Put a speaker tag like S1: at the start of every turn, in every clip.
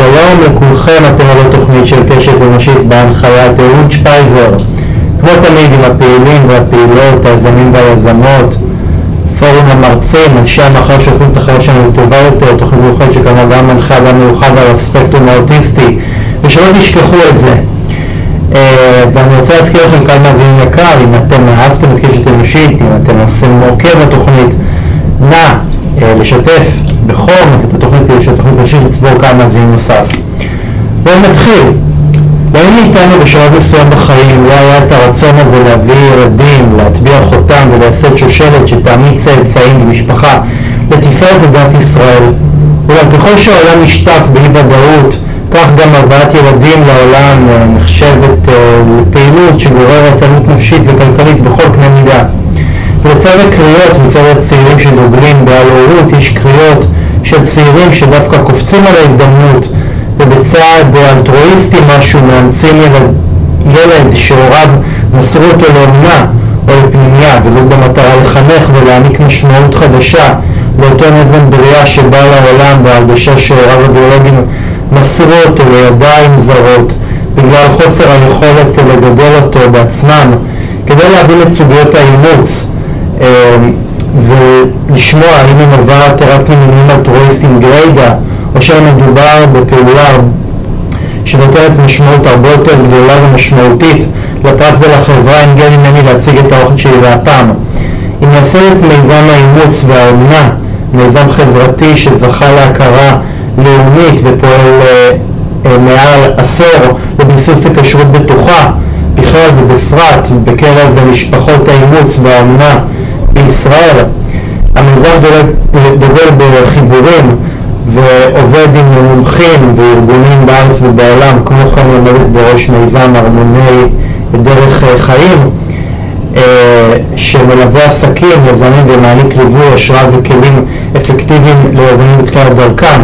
S1: שלום לכולכם, אתם על התוכנית של קשת אנושית בהנחיית אהוד שפייזר. כמו תמיד עם הפעילים והפעילות, היזמים והיזמות, פורום המרצים, אנשי המחר שהופכים את החיים שלנו לטובה יותר, תוכנית מיוחדת שקמה גם מנחה גם מיוחד על הספקטרום האוטיסטי, ושלא תשכחו את זה. אה, ואני רוצה להזכיר לכם כאן מאזינים יקר, אם אתם אהבתם את קשת אנושית, אם אתם עושים מורכב לתוכנית, נא אה, לשתף בחום את התוכנית כדי שהתוכנית תמשיך לצבור כאן מאזינים נוסף. בואו נתחיל. למי מאיתנו בשלב מסוים בחיים לא היה את הרצון הזה להביא ילדים, להטביע חותם ולייסד שושלת שתעמיד צאצאים במשפחה לתפארת מדינת ישראל. אולם ככל שהעולם נשטף באי ודאות, כך גם הבאת ילדים לעולם אה, נחשבת אה, לפעילות שגוררת עלות נפשית וכלכלית בכל קנה מידה. ולצד הקריאות מצד הצעירים שדוגלים בעל יש קריאות של צעירים שדווקא קופצים על ההזדמנות ובצעד אלטרואיסטי משהו מאמצים ילד, שהוריו מסרו אותו לאומנה או לפנימייה ולא במטרה לחנך ולהעניק משמעות חדשה לאותו נזם בריאה שבא לעולם בהרגשה שהוריו הביולוגיים מסרו אותו לידיים זרות בגלל חוסר היכולת לגדל אותו בעצמם כדי להבין את סוגיות האימוץ ולשמוע האם היא נובעת רק ממניעים אלטרואיסטיים גריידא או שמדובר בפעולה שנותנת משמעות הרבה יותר גדולה ומשמעותית לפרט ולחברה, אין גן ממני להציג את האוכל שלי והפעם. היא מייסדת מיזם האימוץ והאומנה, מיזם חברתי שזכה להכרה לאומית ופועל אה, אה, מעל עשור לביסוס הכשרות בטוחה, בכלל ובפרט בקרב משפחות האימוץ והאומנה בישראל. המיזם דוגל בחיבורים ועובד עם מומחים וארגונים בארץ ובעולם, כמו כן עומדת בראש מיזם הרמוני דרך חיים, אה, שמלווה עסקים, יזמים ומעניק ליווי, השראה וכלים אפקטיביים ליזמים בתחילת דרכם.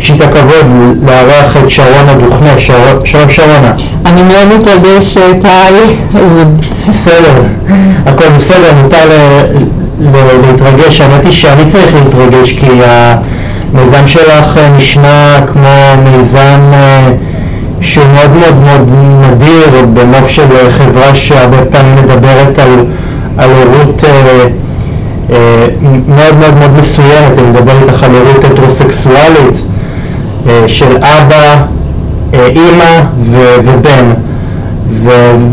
S1: יש לי את הכבוד לארח את שרונה דוכנה, שלום שרונה.
S2: אני מאוד מתרגשת, היי.
S1: בסדר, הכל בסדר, מותר להתרגש, האמת היא שאני צריך להתרגש כי המיזם שלך אה, נשמע כמו מיזם אה, שהוא מאוד מאוד מאוד נדיר בנוף של אה, חברה שהרבה פעמים מדברת על, על הורות מאוד מאוד מאוד מסוימת, אני מדבר איתך על הורות הטרוסקסואלית של אבא, אימא ובן.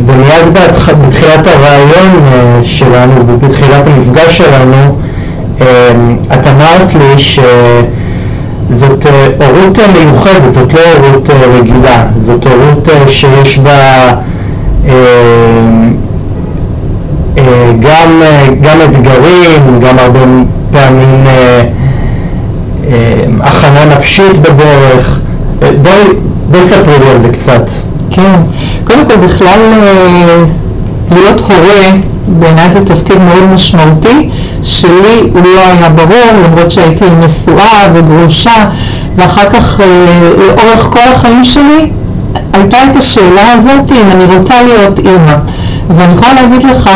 S1: ומיד בתחילת הרעיון שלנו ובתחילת המפגש שלנו את אמרת לי שזאת אה, הורות אה, מיוחדת, זאת לא הורות אה, רגילה, זאת הורות שיש בה גם, גם אתגרים, גם הרבה פעמים הכנה נפשית בדרך. בואי, בואי ספרי לי על זה קצת.
S2: כן, קודם כל בכלל להיות הורה בעיניי זה תפקיד מאוד משמעותי, שלי הוא לא היה ברור, למרות שהייתי נשואה וגרושה, ואחר כך אה, לאורך כל החיים שלי הייתה את השאלה הזאת אם אני רוצה להיות אימא. ואני יכולה להגיד לך,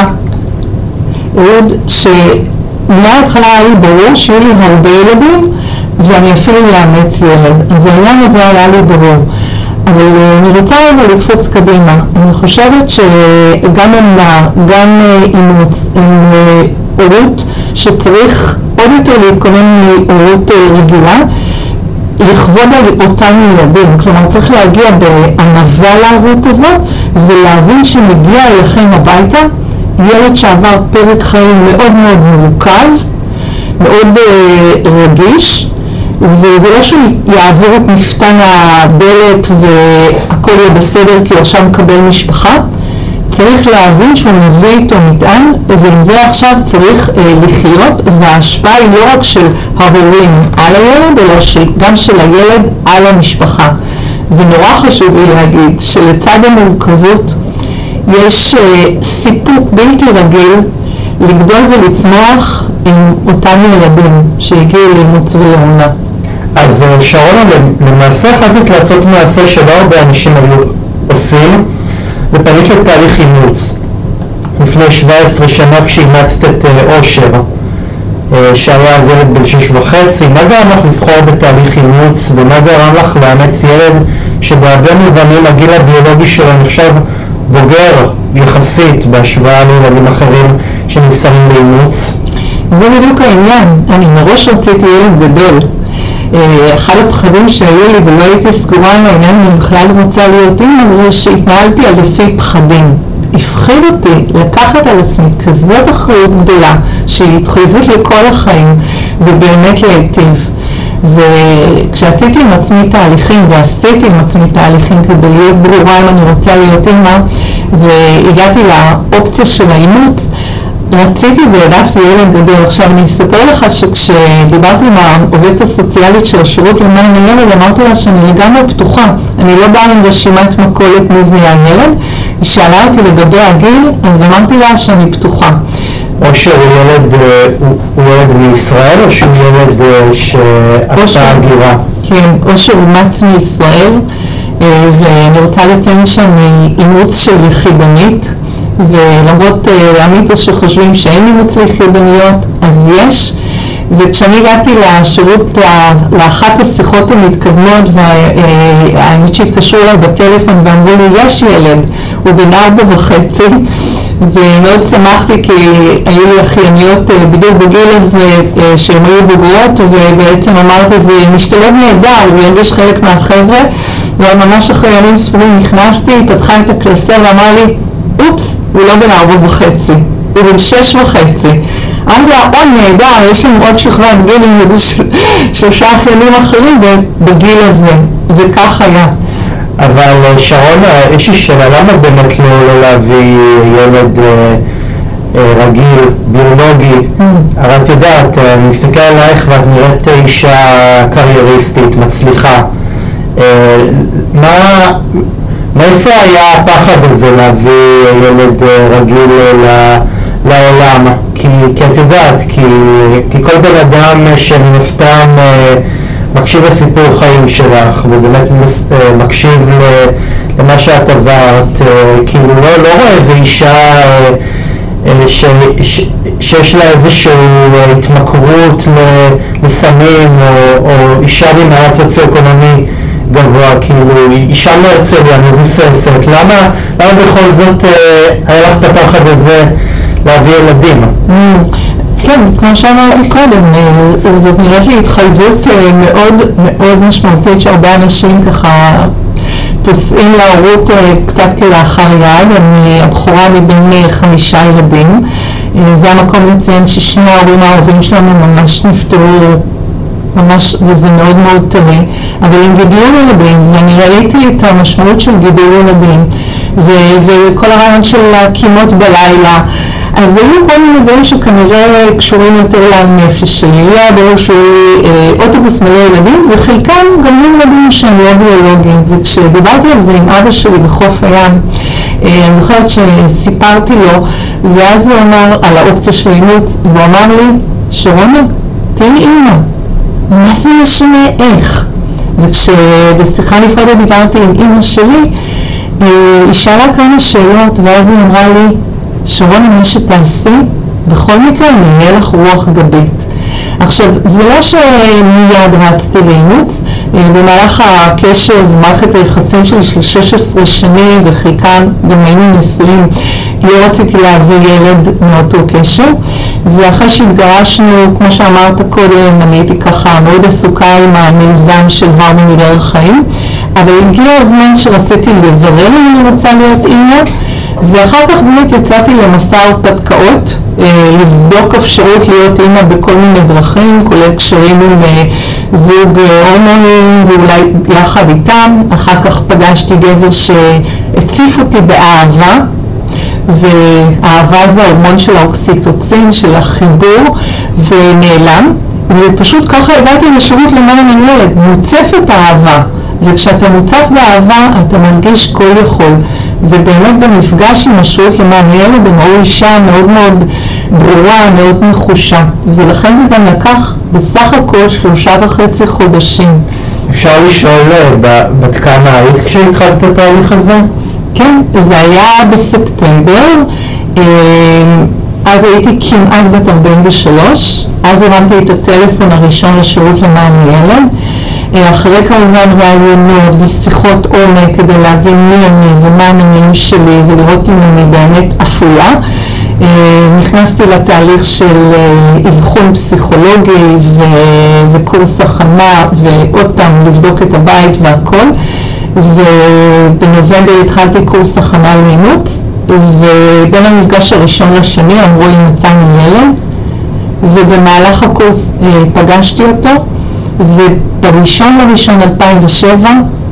S2: אהוד, שמההתחלה היה לי ברור שיהיו לי הרבה ילדים ואני אפילו לאמץ ילד. אז העניין הזה היה לי ברור. אבל אה, אני רוצה רגע לקפוץ קדימה. אני חושבת שגם אמנה, גם אה, אימוץ, עם אה, הורות, שצריך עוד יותר להתכונן מהורות רגילה, לכבוד אותם ילדים. כלומר, צריך להגיע בענווה להורות הזאת ולהבין שמגיע אליכם הביתה ילד שעבר פרק חיים מאוד מאוד מורכב, מאוד רגיש, וזה לא שהוא יעבור את מפתן הדלת והכל יהיה בסדר כי הוא עכשיו מקבל משפחה, צריך להבין שהוא מביא איתו מטען ועם זה עכשיו צריך אה, לחיות וההשפעה היא לא רק של ההורים על הילד אלא גם של הילד על המשפחה. ונורא חשוב לי להגיד שלצד המורכבות יש אה, סיפוק בלתי רגיל לגדול ולצמוח עם אותם ילדים שהגיעו לאימוץ ולאמונה.
S1: אז אה, שרונה, למעשה החלטת לעשות מעשה שלא הרבה אנשים היו עושים, ופנית לתהליך אימוץ. לפני 17 שנה כשאימצת את אה, אושר. אה, שהיה אז ילד בן שש וחצי, מה גרם לך לבחור בתהליך אימוץ ומה גרם לך לאמץ ילד שבהרבה מובנים הגיל הביולוגי שלו נחשב בוגר יחסית בהשוואה לילדים אחרים שנמסרים לאימוץ?
S2: זה בדיוק העניין, אני מראש רציתי ילד גדול. אה, אחד הפחדים שהיו לי ולא הייתי סגורה עם העניין אם בכלל רוצה להיות אימא זה שהתנהלתי על לפי פחדים. הפחיד אותי לקחת על עצמי כזאת אחריות גדולה שהיא התחייבות לכל החיים ובאמת להיטיב. וכשעשיתי עם עצמי תהליכים, ועשיתי עם עצמי תהליכים כדי להיות ברורה אם אני רוצה להיות אימא, והגעתי לאופציה של האימוץ, רציתי והעדפתי ילד גדול. עכשיו אני אספר לך שכשדיברתי עם העובדת הסוציאלית של השירות למען הילד, אמרתי לה שאני לגמרי פתוחה. אני לא באה עם רשימת מכולת מי זה הילד. היא שאלה אותי לגבי הגיל, אז אמרתי לה שאני פתוחה.
S1: אושר הוא ילד, אה, הוא, ילד מישראל או שהוא ילד אה, שעשה הגירה?
S2: כן, אושר אומץ מישראל, אה, ואני רוצה לציין שאני אימוץ של יחידנית, ולמרות המיתוס שחושבים שאין אימוץ ליחידניות, אז יש. וכשאני הגעתי לשירות, לאחת השיחות המתקדמות, והאמת שהתקשרו אליי בטלפון ואמרו לי, יש ילד, הוא בן ארבע וחצי, ומאוד שמחתי כי היו לי אחייניות אה, בדיוק בגיל הזה אה, שהן היו בוגרות, ובעצם אמרתי, זה משתלב נהדר, הוא ירגיש חלק מהחבר'ה, וממש אחרי ימים ספורים נכנסתי, היא פתחה את הקלסר ואמרה לי, הוא לא בן ארבע וחצי, הוא בן שש וחצי. אמרתי לה, או נהדר, יש לנו עוד שכבת גיל עם איזה שלושה אחיינים אחרים בגיל הזה, וכך היה.
S1: אבל אה, שרון, אה, יש לי שאלה, למה באמת לא, לא להביא ילד אה, רגיל, ביולוגי? Mm. הרי את יודעת, אני מסתכל עלייך ואת נראית אישה קרייריסטית, מצליחה. מה, מאיפה היה הפחד הזה להביא ילד רגיל לעולם? כי, כי את יודעת, כי, כי כל בן אדם שמן הסתם מקשיב לסיפור חיים שלך ובאמת אה, מקשיב למה שאת עברת, אה, כאילו לא, לא רואה איזה אישה אה, ש, ש, שיש לה איזושהי התמכרות לסמים או, או אישה ממעט סוציו-אקונומי גבוה, כאילו אישה מהרצליה מבוססת, למה, למה בכל זאת היה לך את הפחד הזה להביא ילדים?
S2: Mm. כן, כמו שאמרתי קודם, אה, זאת נראית לי התחייבות אה, מאוד מאוד משמעותית שהרבה אנשים ככה פוסעים להורות אה, קצת כלאחר יד. אני הבכורה מבין חמישה ילדים. זה המקום לציין ששני ההורים הערבים שלנו ממש נפטרו ממש, וזה מאוד מאוד טרי, אבל עם גידול ילדים, ואני ראיתי את המשמעות של גידול ילדים, ו- וכל הרעיון של הקימות בלילה, אז היו כל מיני דברים שכנראה קשורים יותר לנפש שלי. היה שיהיה אה, אוטובוס מלא ילדים, וחלקם גם ילדים שהם לא ביולוגיים. וכשדיברתי על זה עם אבא שלי בחוף הים, אה, אני זוכרת שסיפרתי לו, ואז הוא אמר על האופציה של אימוץ, והוא אמר לי, שרונה, תהיי אימא, מה זה משנה איך? וכשבשיחה נפרדת דיברתי עם אימא שלי, אה, היא שאלה כמה שאלות, ואז היא אמרה לי, שרון, מה שתעשי, בכל מקרה אני אהיה לך רוח גבית. עכשיו, זה לא שמיד רצתי לאימוץ, אה, במהלך הקשר ומערכת היחסים שלי של 16 שנים וחלקם גם היינו נשואים, לא רציתי להביא ילד מאותו קשר. ואחרי שהתגרשנו, כמו שאמרת קודם, אני הייתי ככה מאוד עסוקה עם המיזם של הרמוני דרך חיים. אבל הגיע הזמן שרציתי לברר אם אני רוצה להיות אימא ואחר כך באמת יצאתי למסע הרפתקאות, אה, לבדוק אפשרות להיות אימא בכל מיני דרכים, כולל קשרים עם אה, זוג אה, הומואים ואולי יחד איתם. אחר כך פגשתי גבר שהציף אותי באהבה, ואהבה זה ההורמון של האוקסיטוצין, של החיבור, ונעלם. ופשוט ככה הגעתי לשירות למען הילד, מוצפת אהבה. וכשאתה מוצף באהבה אתה מרגיש כל יכול. ובאמת במפגש עם השירות למען הילד הם ראו אישה מאוד מאוד ברורה, מאוד נחושה, ולכן זה גם לקח בסך הכל שלושה וחצי חודשים.
S1: אפשר לשאול אה, בת כמה היית כשהתחלת את התהליך הזה?
S2: כן, זה היה בספטמבר. אה, אז הייתי כמעט בת 43, אז הרמתי את הטלפון הראשון לשירות למען ילד. אה, אחרי כמובן רעיונות ושיחות עומק כדי להבין מי אני ומה המניעים שלי ולראות אם אני באמת אפויה. אה, נכנסתי לתהליך של אה, אבחון פסיכולוגי ו- וקורס הכנה ועוד פעם לבדוק את הבית והכל ובנובמבר התחלתי קורס הכנה לאימוץ ובין המפגש הראשון לשני אמרו לי מצאנו ילד ובמהלך הקורס פגשתי אותו ובראשון לראשון 2007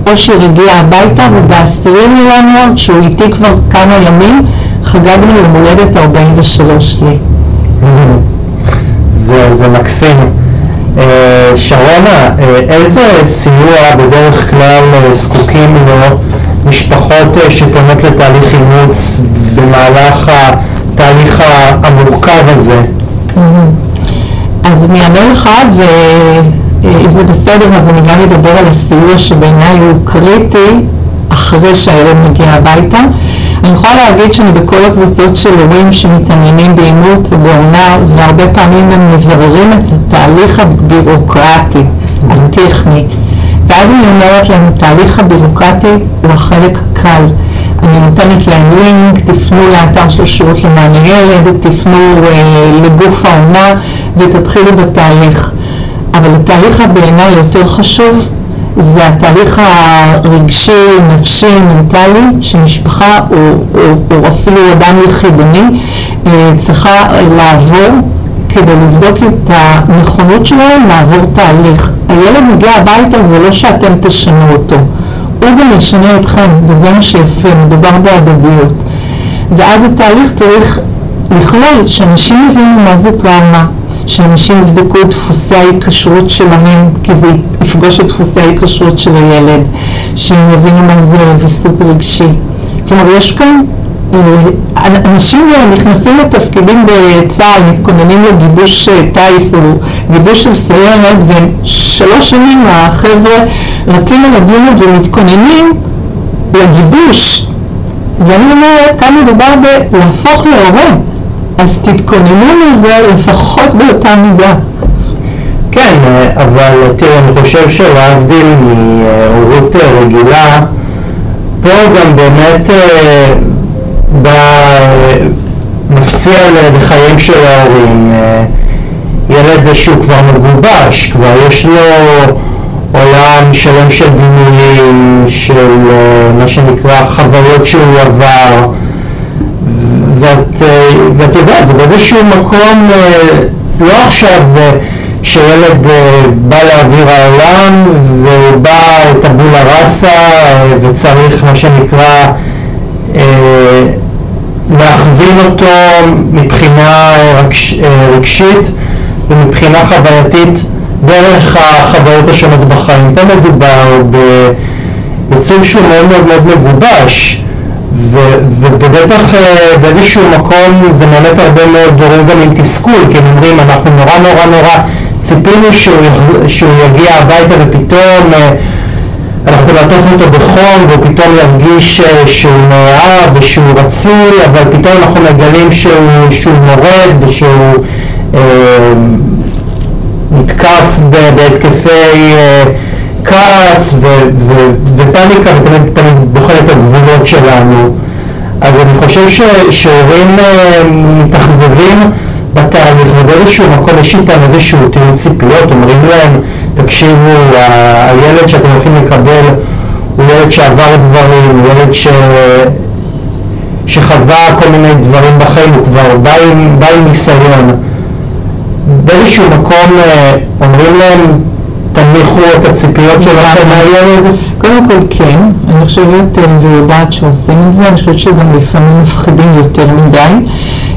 S2: אושר הגיע הביתה ובעשירי לינואר, שהוא איתי כבר כמה ימים, חגגנו יום הולדת 43 לי.
S1: זה, זה מקסים. אה, שרונה, אה, איזה סיוע בדרך כלל אה, זקוקים לו משפחות שפונות לתהליך אימוץ במהלך התהליך המורכב הזה?
S2: אז אני אענה לך ו... אה, אם זה בסדר, אז אני גם אדבר על הסיוע שבעיניי הוא קריטי אחרי שהילד מגיע הביתה. אני יכולה להגיד שאני בכל הקבוצות של הורים שמתעניינים באימוץ או בעונה, והרבה פעמים הם מבררים את התהליך הבירוקרטי, הטכני. ואז אני אומרת להם, התהליך הבירוקרטי הוא החלק הקל. אני נותנת להם לינק, תפנו לאתר של שירות למען הילד, תפנו אה, לגוף העונה ותתחילו בתהליך. אבל התהליך הבעיניי יותר חשוב זה התהליך הרגשי, נפשי, מנטלי, שמשפחה או, או, או אפילו אדם יחידני אה, צריכה לעבור כדי לבדוק את הנכונות שלהם לעבור תהליך. הילד מגיע הביתה זה לא שאתם תשנו אותו, הוא גם ישנה אתכם, וזה מה שיפה, מדובר בהדדיות. ואז התהליך צריך לכלול שאנשים יבינו מה זה טראומה, שאנשים יבדקו את דפוסי ההיקשרות שלהם, כי זה יפגוש את דפוסי ההיקשרות של הילד, שהם יבינו מה זה ויסות רגשי. כלומר, יש כאן, אה, אנשים נכנסים לתפקידים בצה"ל, מתכוננים לגיבוש אה, טיס או גיבוש של סיירת, והם שלוש שנים החבר'ה רצים על הדיון ומתכוננים לגיבוש. ואני אומרת, כאן מדובר בלהפוך להורה. אז תתכוננו לזה לפחות באותה מידה.
S1: כן, אבל תראה, אני חושב שלהבדיל מהורות רגילה, פה גם באמת אה, בא, מפציע לחיים של ההורים. אה, ילד שהוא כבר מגובש, כבר יש לו עולם שלם של דימויים, של אה, מה שנקרא חוויות שהוא עבר. ואת, אה, ואת יודעת, זה באיזשהו מקום, אה, לא עכשיו אה, שילד בא לאוויר העולם והוא בא לטבולה ראסה וצריך מה שנקרא להכווין אותו מבחינה רגשית ומבחינה חווייתית דרך החוויות השונות בחיים. פה מדובר ביצור שהוא מאוד מאוד מאוד מגובש ובטח אה, באיזשהו מקום זה מלט הרבה מאוד דורים גם עם תסכול, כי הם אומרים אנחנו נורא נורא נורא ציפינו שהוא, יגיע הביתה ופתאום אה, אנחנו נעטוף אותו בחום והוא פתאום ירגיש אה, שהוא נאהב ושהוא רצוי, אבל פתאום אנחנו מגלים שהוא, מורד ושהוא נתקף בהתקפי כעס ופניקה ותמיד תמיד בוחר את הגבולות שלנו. אז אני חושב שהורים אה, מתאכזבים בתהליך ובאיזשהו מקום יש איתם איזשהו תיאור ציפיות, אומרים להם תקשיבו, הילד שאתם הולכים לקבל הוא ילד שעבר דברים, הוא ילד ש... שחווה כל מיני דברים בחיים, הוא כבר בא עם, בא עם ניסיון. באיזשהו מקום אה, אומרים להם תניחו את הציפיות שלכם מהילד?
S2: קודם כל כן, אני חושבת אה, ויודעת שעושים את זה, אני חושבת שגם לפעמים מפחידים יותר מדי.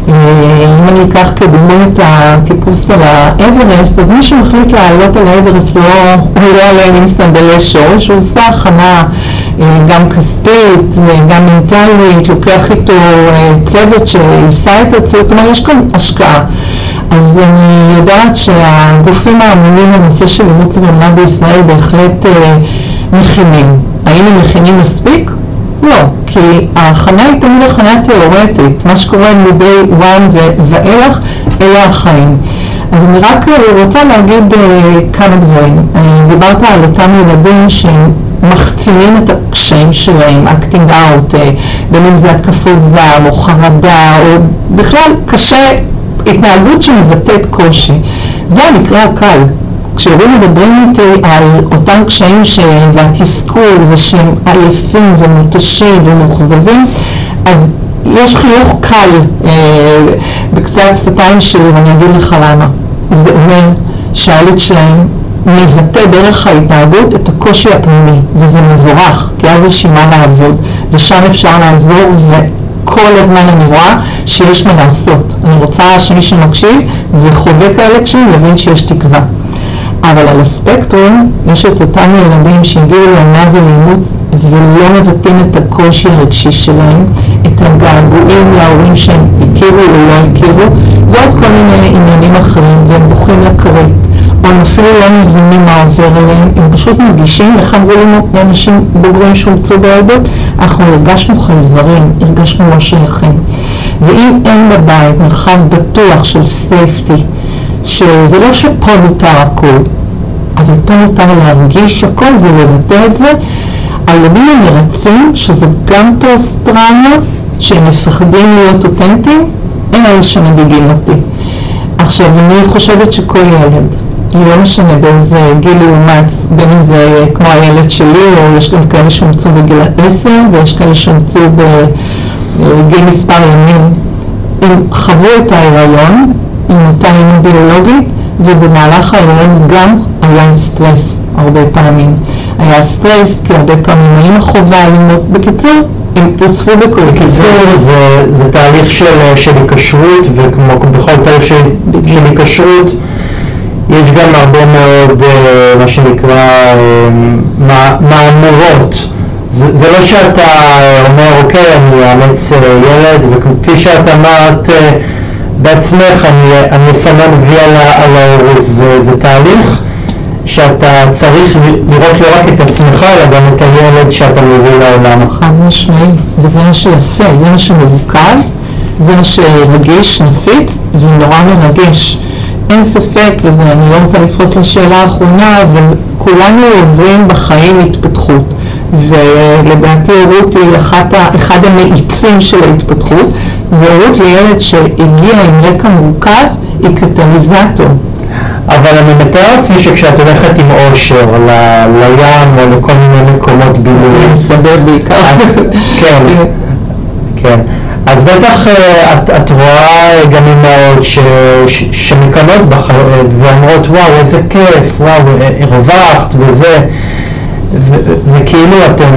S2: אה, אם אני אקח כדימוי את הטיפוס על האברסט, אז מי שמחליט לעלות על האברסט לא עולה עליהם עם סנדלי שורש, הוא עושה הכנה אה, גם כספית, גם מנטלית, לוקח איתו צוות שיישא את הציוד, כלומר יש כאן השקעה. אז אני יודעת שהגופים האמונים לנושא של אימוץ ואומנה בישראל בהחלט אה, מכינים. האם הם מכינים מספיק? לא, כי ההכנה היא תמיד הכנה תיאורטית, מה שקורה מ-day one ואילך, אלה החיים. אז אני רק אה, רוצה להגיד אה, כמה דברים. אה, דיברת על אותם ילדים שהם מחצינים את הקשיים שלהם, acting out, בין אם זה התקפות זעם או חרדה, או בכלל קשה, התנהגות שמבטאת קושי. זה המקרה הקל. כשהורים מדברים איתי על אותם קשיים ש... והתסכול ושהם עייפים ומותשים ומאוכזבים, אז יש חיוך קל אה, בקצה השפתיים שלי ואני אגיד לך למה. זה אומר שהילד שלהם מבטא דרך ההתנהגות את הקושי הפנימי, וזה מבורך, כי אז יש עם מה לעבוד, ושם אפשר לעזור, וכל הזמן אני רואה שיש מה לעשות. אני רוצה שמי שמקשיב וחווה כאלה קשיים יבין שיש תקווה. אבל על הספקטרום יש את אותם ילדים שהגיעו לעונה ולאימוץ ולא מבטאים את הקושי הרגשי שלהם, את הגעגועים להורים שהם הכירו או לא הכירו, ועוד כל מיני עניינים אחרים, והם בוכים לכרת, הם אפילו לא מבינים מה עובר עליהם, הם פשוט מרגישים, איך אמרו לנו לאנשים בוגרים שהומצאו בעדות, אנחנו הרגשנו חייזרים, הרגשנו לא שייכים. ואם אין בבית מרחב בטוח של סייפטי, שזה לא שפה מותר הכל, אבל פה מותר להרגיש הכל ולבטא את זה, הילדים המרצים, שזו גם פוסט-טראומה, שהם מפחדים להיות אותנטיים, הם אלה שמדאיגים אותי. עכשיו, אני חושבת שכל ילד, לא משנה באיזה גיל הוא אומץ, בין אם זה כמו הילד שלי, או יש גם כאלה שאומצו בגיל 10, ויש כאלה שאומצו בגיל מספר ימים, הם חוו את ההיריון עם אותה אימא ביולוגית, ובמהלך ההיריון גם היה סטרס הרבה פעמים. היה סטרס, כי הרבה פעמים האמא חובה אלימות. בקיצור, הם הוצפו בכל
S1: בקיצור, זה, זה תהליך של, של היקשרות, וכמו בכל תהליך של, של היקשרות, יש גם הרבה מאוד, אה, מה שנקרא, אה, מהמורות. זה, לא שאתה אומר, אוקיי, אני אאמץ אה, ילד, וכפי שאת אמרת בעצמך, אני, אסמן וי על ההורות, זה, זה תהליך שאתה צריך לראות לא רק את עצמך, אלא גם את הילד שאתה מביא לעולם.
S2: חד משמעי, וזה מה שיפה, זה מה שמורכב, זה מה שרגיש, נפיץ, ונורא מרגש. אין ספק, ואני לא רוצה לקפוץ לשאלה האחרונה, אבל כולנו עוברים בחיים התפתחות. ולדעתי הורות היא אחת, אחד המאיצים של ההתפתחות, והורות לילד שהגיע עם רקע מורכב היא קטליזטור.
S1: אבל אני מתאר לעצמי שכשאת הולכת עם אושר לים או לכל מיני מקומות בילוי,
S2: שדה בעיקר,
S1: כן, כן, אז בטח אה, את, את רואה גם אמהות שמקנות בך אה, ואומרות וואו איזה כיף, וואו הרווחת וזה, וכאילו אתם,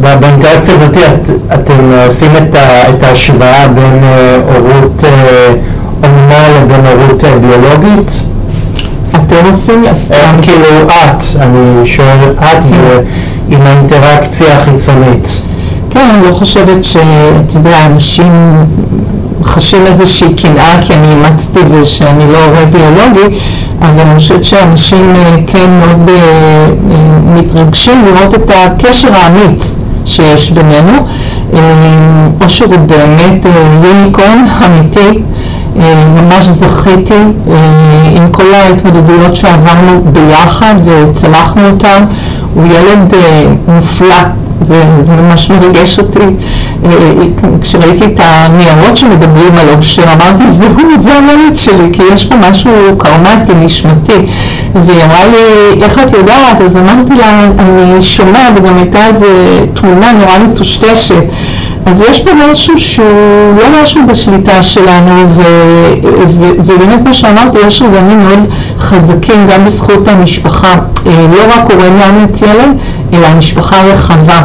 S1: באינטראקציה הזאת את, אתם עושים את, ה, את ההשוואה בין אה, הורות אומנה לבין הורות ביולוגית?
S2: אתם עושים,
S1: כאילו את, אני שואל את כן. עם האינטראקציה החיצונית.
S2: כן, אני לא חושבת שאתה יודע, אנשים חשים איזושהי קנאה כי אני אימצתי ושאני לא הורה ביולוגי, אבל אני חושבת שאנשים אה, כן מאוד אה, אה, מתרגשים לראות את הקשר האמיץ שיש בינינו. או שהוא באמת יוניקורן אמיתי. ממש זכיתי עם כל ההתמודדויות שעברנו ביחד וצלחנו אותן. הוא ילד מופלא וזה ממש מרגש אותי. אה, כשראיתי את הניירות שמדברים עליו, שאמרתי, זה הוא, זה הילד שלי, כי יש פה משהו קרמטי, נשמתי. והיא אמרה לי, איך את יודעת? אז אמרתי לה, אני שומעת, וגם הייתה איזו תמונה נורא מטושטשת. אז יש פה משהו שהוא לא משהו בשליטה שלנו, ו, ו, ובאמת כמו שאמרתי, יש רבנים מאוד חזקים גם בזכות המשפחה, אה, לא רק הורה מאמץ ילד, אלא המשפחה הרחבה.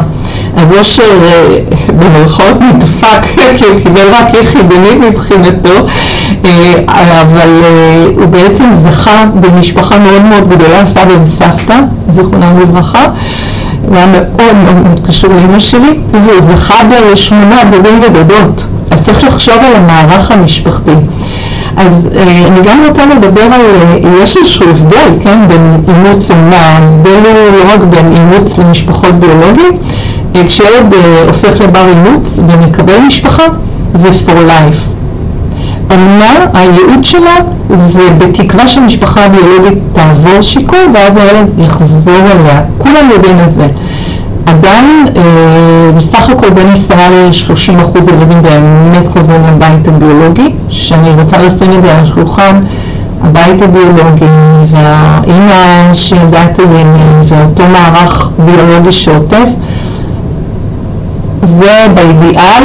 S2: אז יש אה, במרכאות נדפק, כי הוא קיבל רק יחידנית מבחינתו, אה, אבל הוא בעצם זכה במשפחה מאוד מאוד גדולה, סבא וסבתא, זיכרונם לברכה. הוא היה מאוד מאוד קשור לאמא שלי, והוא זכה בשמונה דודים ודודות. אז צריך לחשוב על המערך המשפחתי. אז אה, אני גם רוצה לדבר על, אה, יש איזשהו הבדל, כן, בין אימוץ אומנה, ההבדל הוא לא רק בין אימוץ למשפחות ביולוגיות, אה, כשילד הופך לבר אימוץ ומקבל משפחה, זה for life. אומנה, הייעוד שלה זה בתקווה שמשפחה ביולוגית תעבור שיקום ואז הילד יחזור אליה, כולם יודעים את זה. עדיין אה, בסך הכל בין 10 ל-30 אחוז ילדים באמת חוזרים לבית הביולוגי, שאני רוצה לשים את זה על השולחן, הבית הביולוגי והאימא שילדה את הילד ואותו מערך ביולוגי שעוטף, זה באידיאל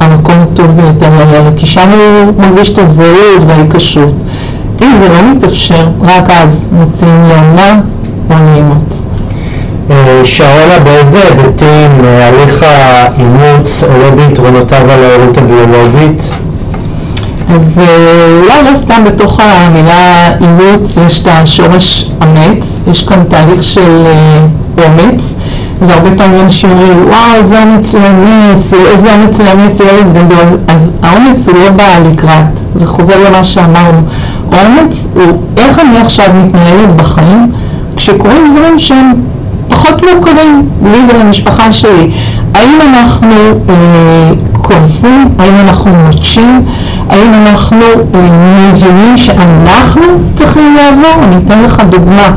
S2: המקום הטוב ביותר לילד, כי שם הוא מרגיש את הזהות וההיקשרות. אם זה לא מתאפשר, רק אז מציעים לאומנה או לאימוץ.
S1: אה, שרונה, באיזה היבטים הליך האימוץ עולה ביתרונותיו על ההורות הביולוגית?
S2: אז אה, אולי לא סתם בתוך המילה אימוץ יש את השורש אמץ, יש כאן תהליך של אה, אומץ, והרבה פעמים אנשים אומרים, וואו, איזה אומץ לאמץ, איזה אומץ לאמץ ילד גדול, אז האומץ הוא לא בא לקראת, זה חוזר למה שאמרנו. האומץ הוא איך אני עכשיו מתנהלת בחיים כשקורים דברים שהם פחות מורכבים לי ולמשפחה שלי. האם אנחנו אה, כועסים? האם אנחנו נוטשים? האם אנחנו אה, מבינים שאנחנו צריכים לעבור? אני אתן לך דוגמה.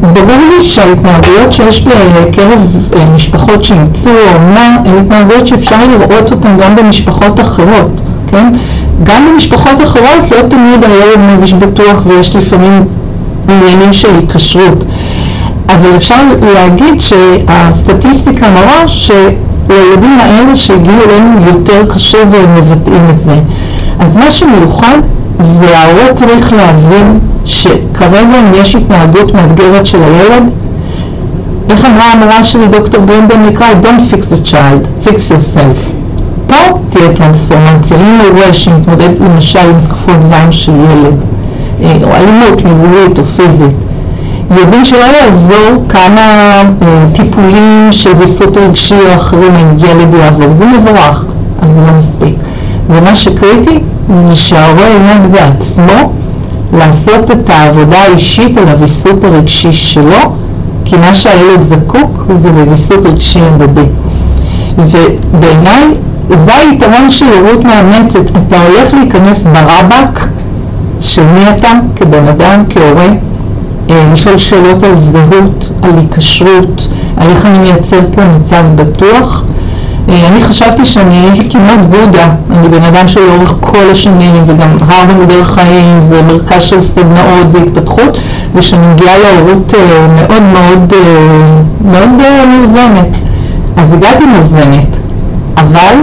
S2: ברור לי שההתנהגויות שיש בקרב אה, משפחות שאימצו אומנה הן התנהגויות שאפשר לראות אותן גם במשפחות אחרות, כן? גם במשפחות אחרות לא תמיד הילד מרגיש בטוח ויש לפעמים עניינים של היקשרות. אבל אפשר להגיד שהסטטיסטיקה מראה שלילדים האלה שהגיעו אלינו יותר קשה והם מבטאים את זה. אז מה שמיוחד זה ההורה צריך להבין שכרגע אם יש התנהגות מאתגרת של הילד, איך אמרה המורה שלי דוקטור ברנדן נקרא Don't fix a child, fix yourself. פה תהיה טרנספורמציה. אם הורה שמתמודד למשל עם התקפות זעם של ילד, אה, או אלימות מילולית או פיזית, יבין שלא יעזור כמה אה, טיפולים של ויסות רגשי או אחרים הילד יעבור, זה מבורך, אבל זה לא מספיק. ומה שקריטי זה שההורה ילמד בעצמו לעשות את העבודה האישית על הוויסות הרגשי שלו, כי מה שהילד זקוק זה לוויסות רגשי הדדי. ובעיניי זה היתרון של הורות מאמצת, אתה הולך להיכנס ברבק של מי אתה כבן אדם, כהורה, לשאול שאלות על זהות, על היקשרות, על איך אני מייצר פה מצב בטוח. אה, אני חשבתי שאני כמעט בודה, אני בן אדם שלאורך כל השנים וגם הרבה מדרך חיים זה מרכז של סדנאות והתפתחות ושאני מגיעה להורות אה, מאוד מאוד מאוד מאוזנת. אז הגעתי מאוזנת, אבל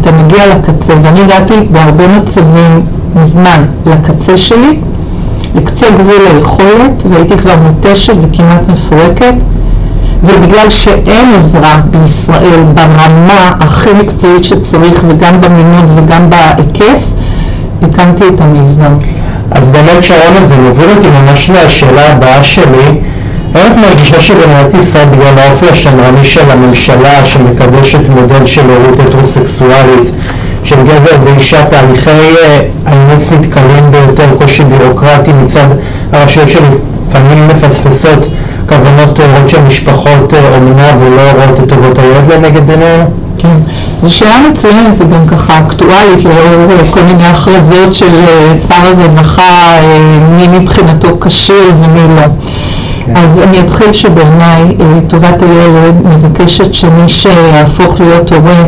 S2: אתה מגיע לקצה ואני הגעתי בהרבה מצבים מזמן לקצה שלי לקצה גבול היכולת והייתי כבר מותשת וכמעט מפורקת ובגלל שאין עזרה בישראל ברמה הכי מקצועית שצריך וגם במינון וגם בהיקף, הקמתי את המיזם.
S1: אז באמת שרונה זה מוביל אותי ממש לשאלה הבאה שלי. האם את מרגישה שבמדינת ישראל בגלל האופי השמרני של הממשלה שמקדשת מודל של הורות הטרוסקסואלית של גבר ואישה תהליכי אה, האימוץ נתקלים ביותר קושי בירוקרטי מצד הרשויות שלפעמים מפספסות כוונות טובות של משפחות אה, אומנה ולא רואות את טובות הילד לנגד עינינו?
S2: כן, זו שאלה מצוינת וגם ככה אקטואלית לאור אה, כל מיני הכרזות של שר הרווחה, מי מבחינתו כשיר ומי לא. כן. אז אני אתחיל שבעיניי טובת הילד מבקשת שמי שיהפוך להיות הורה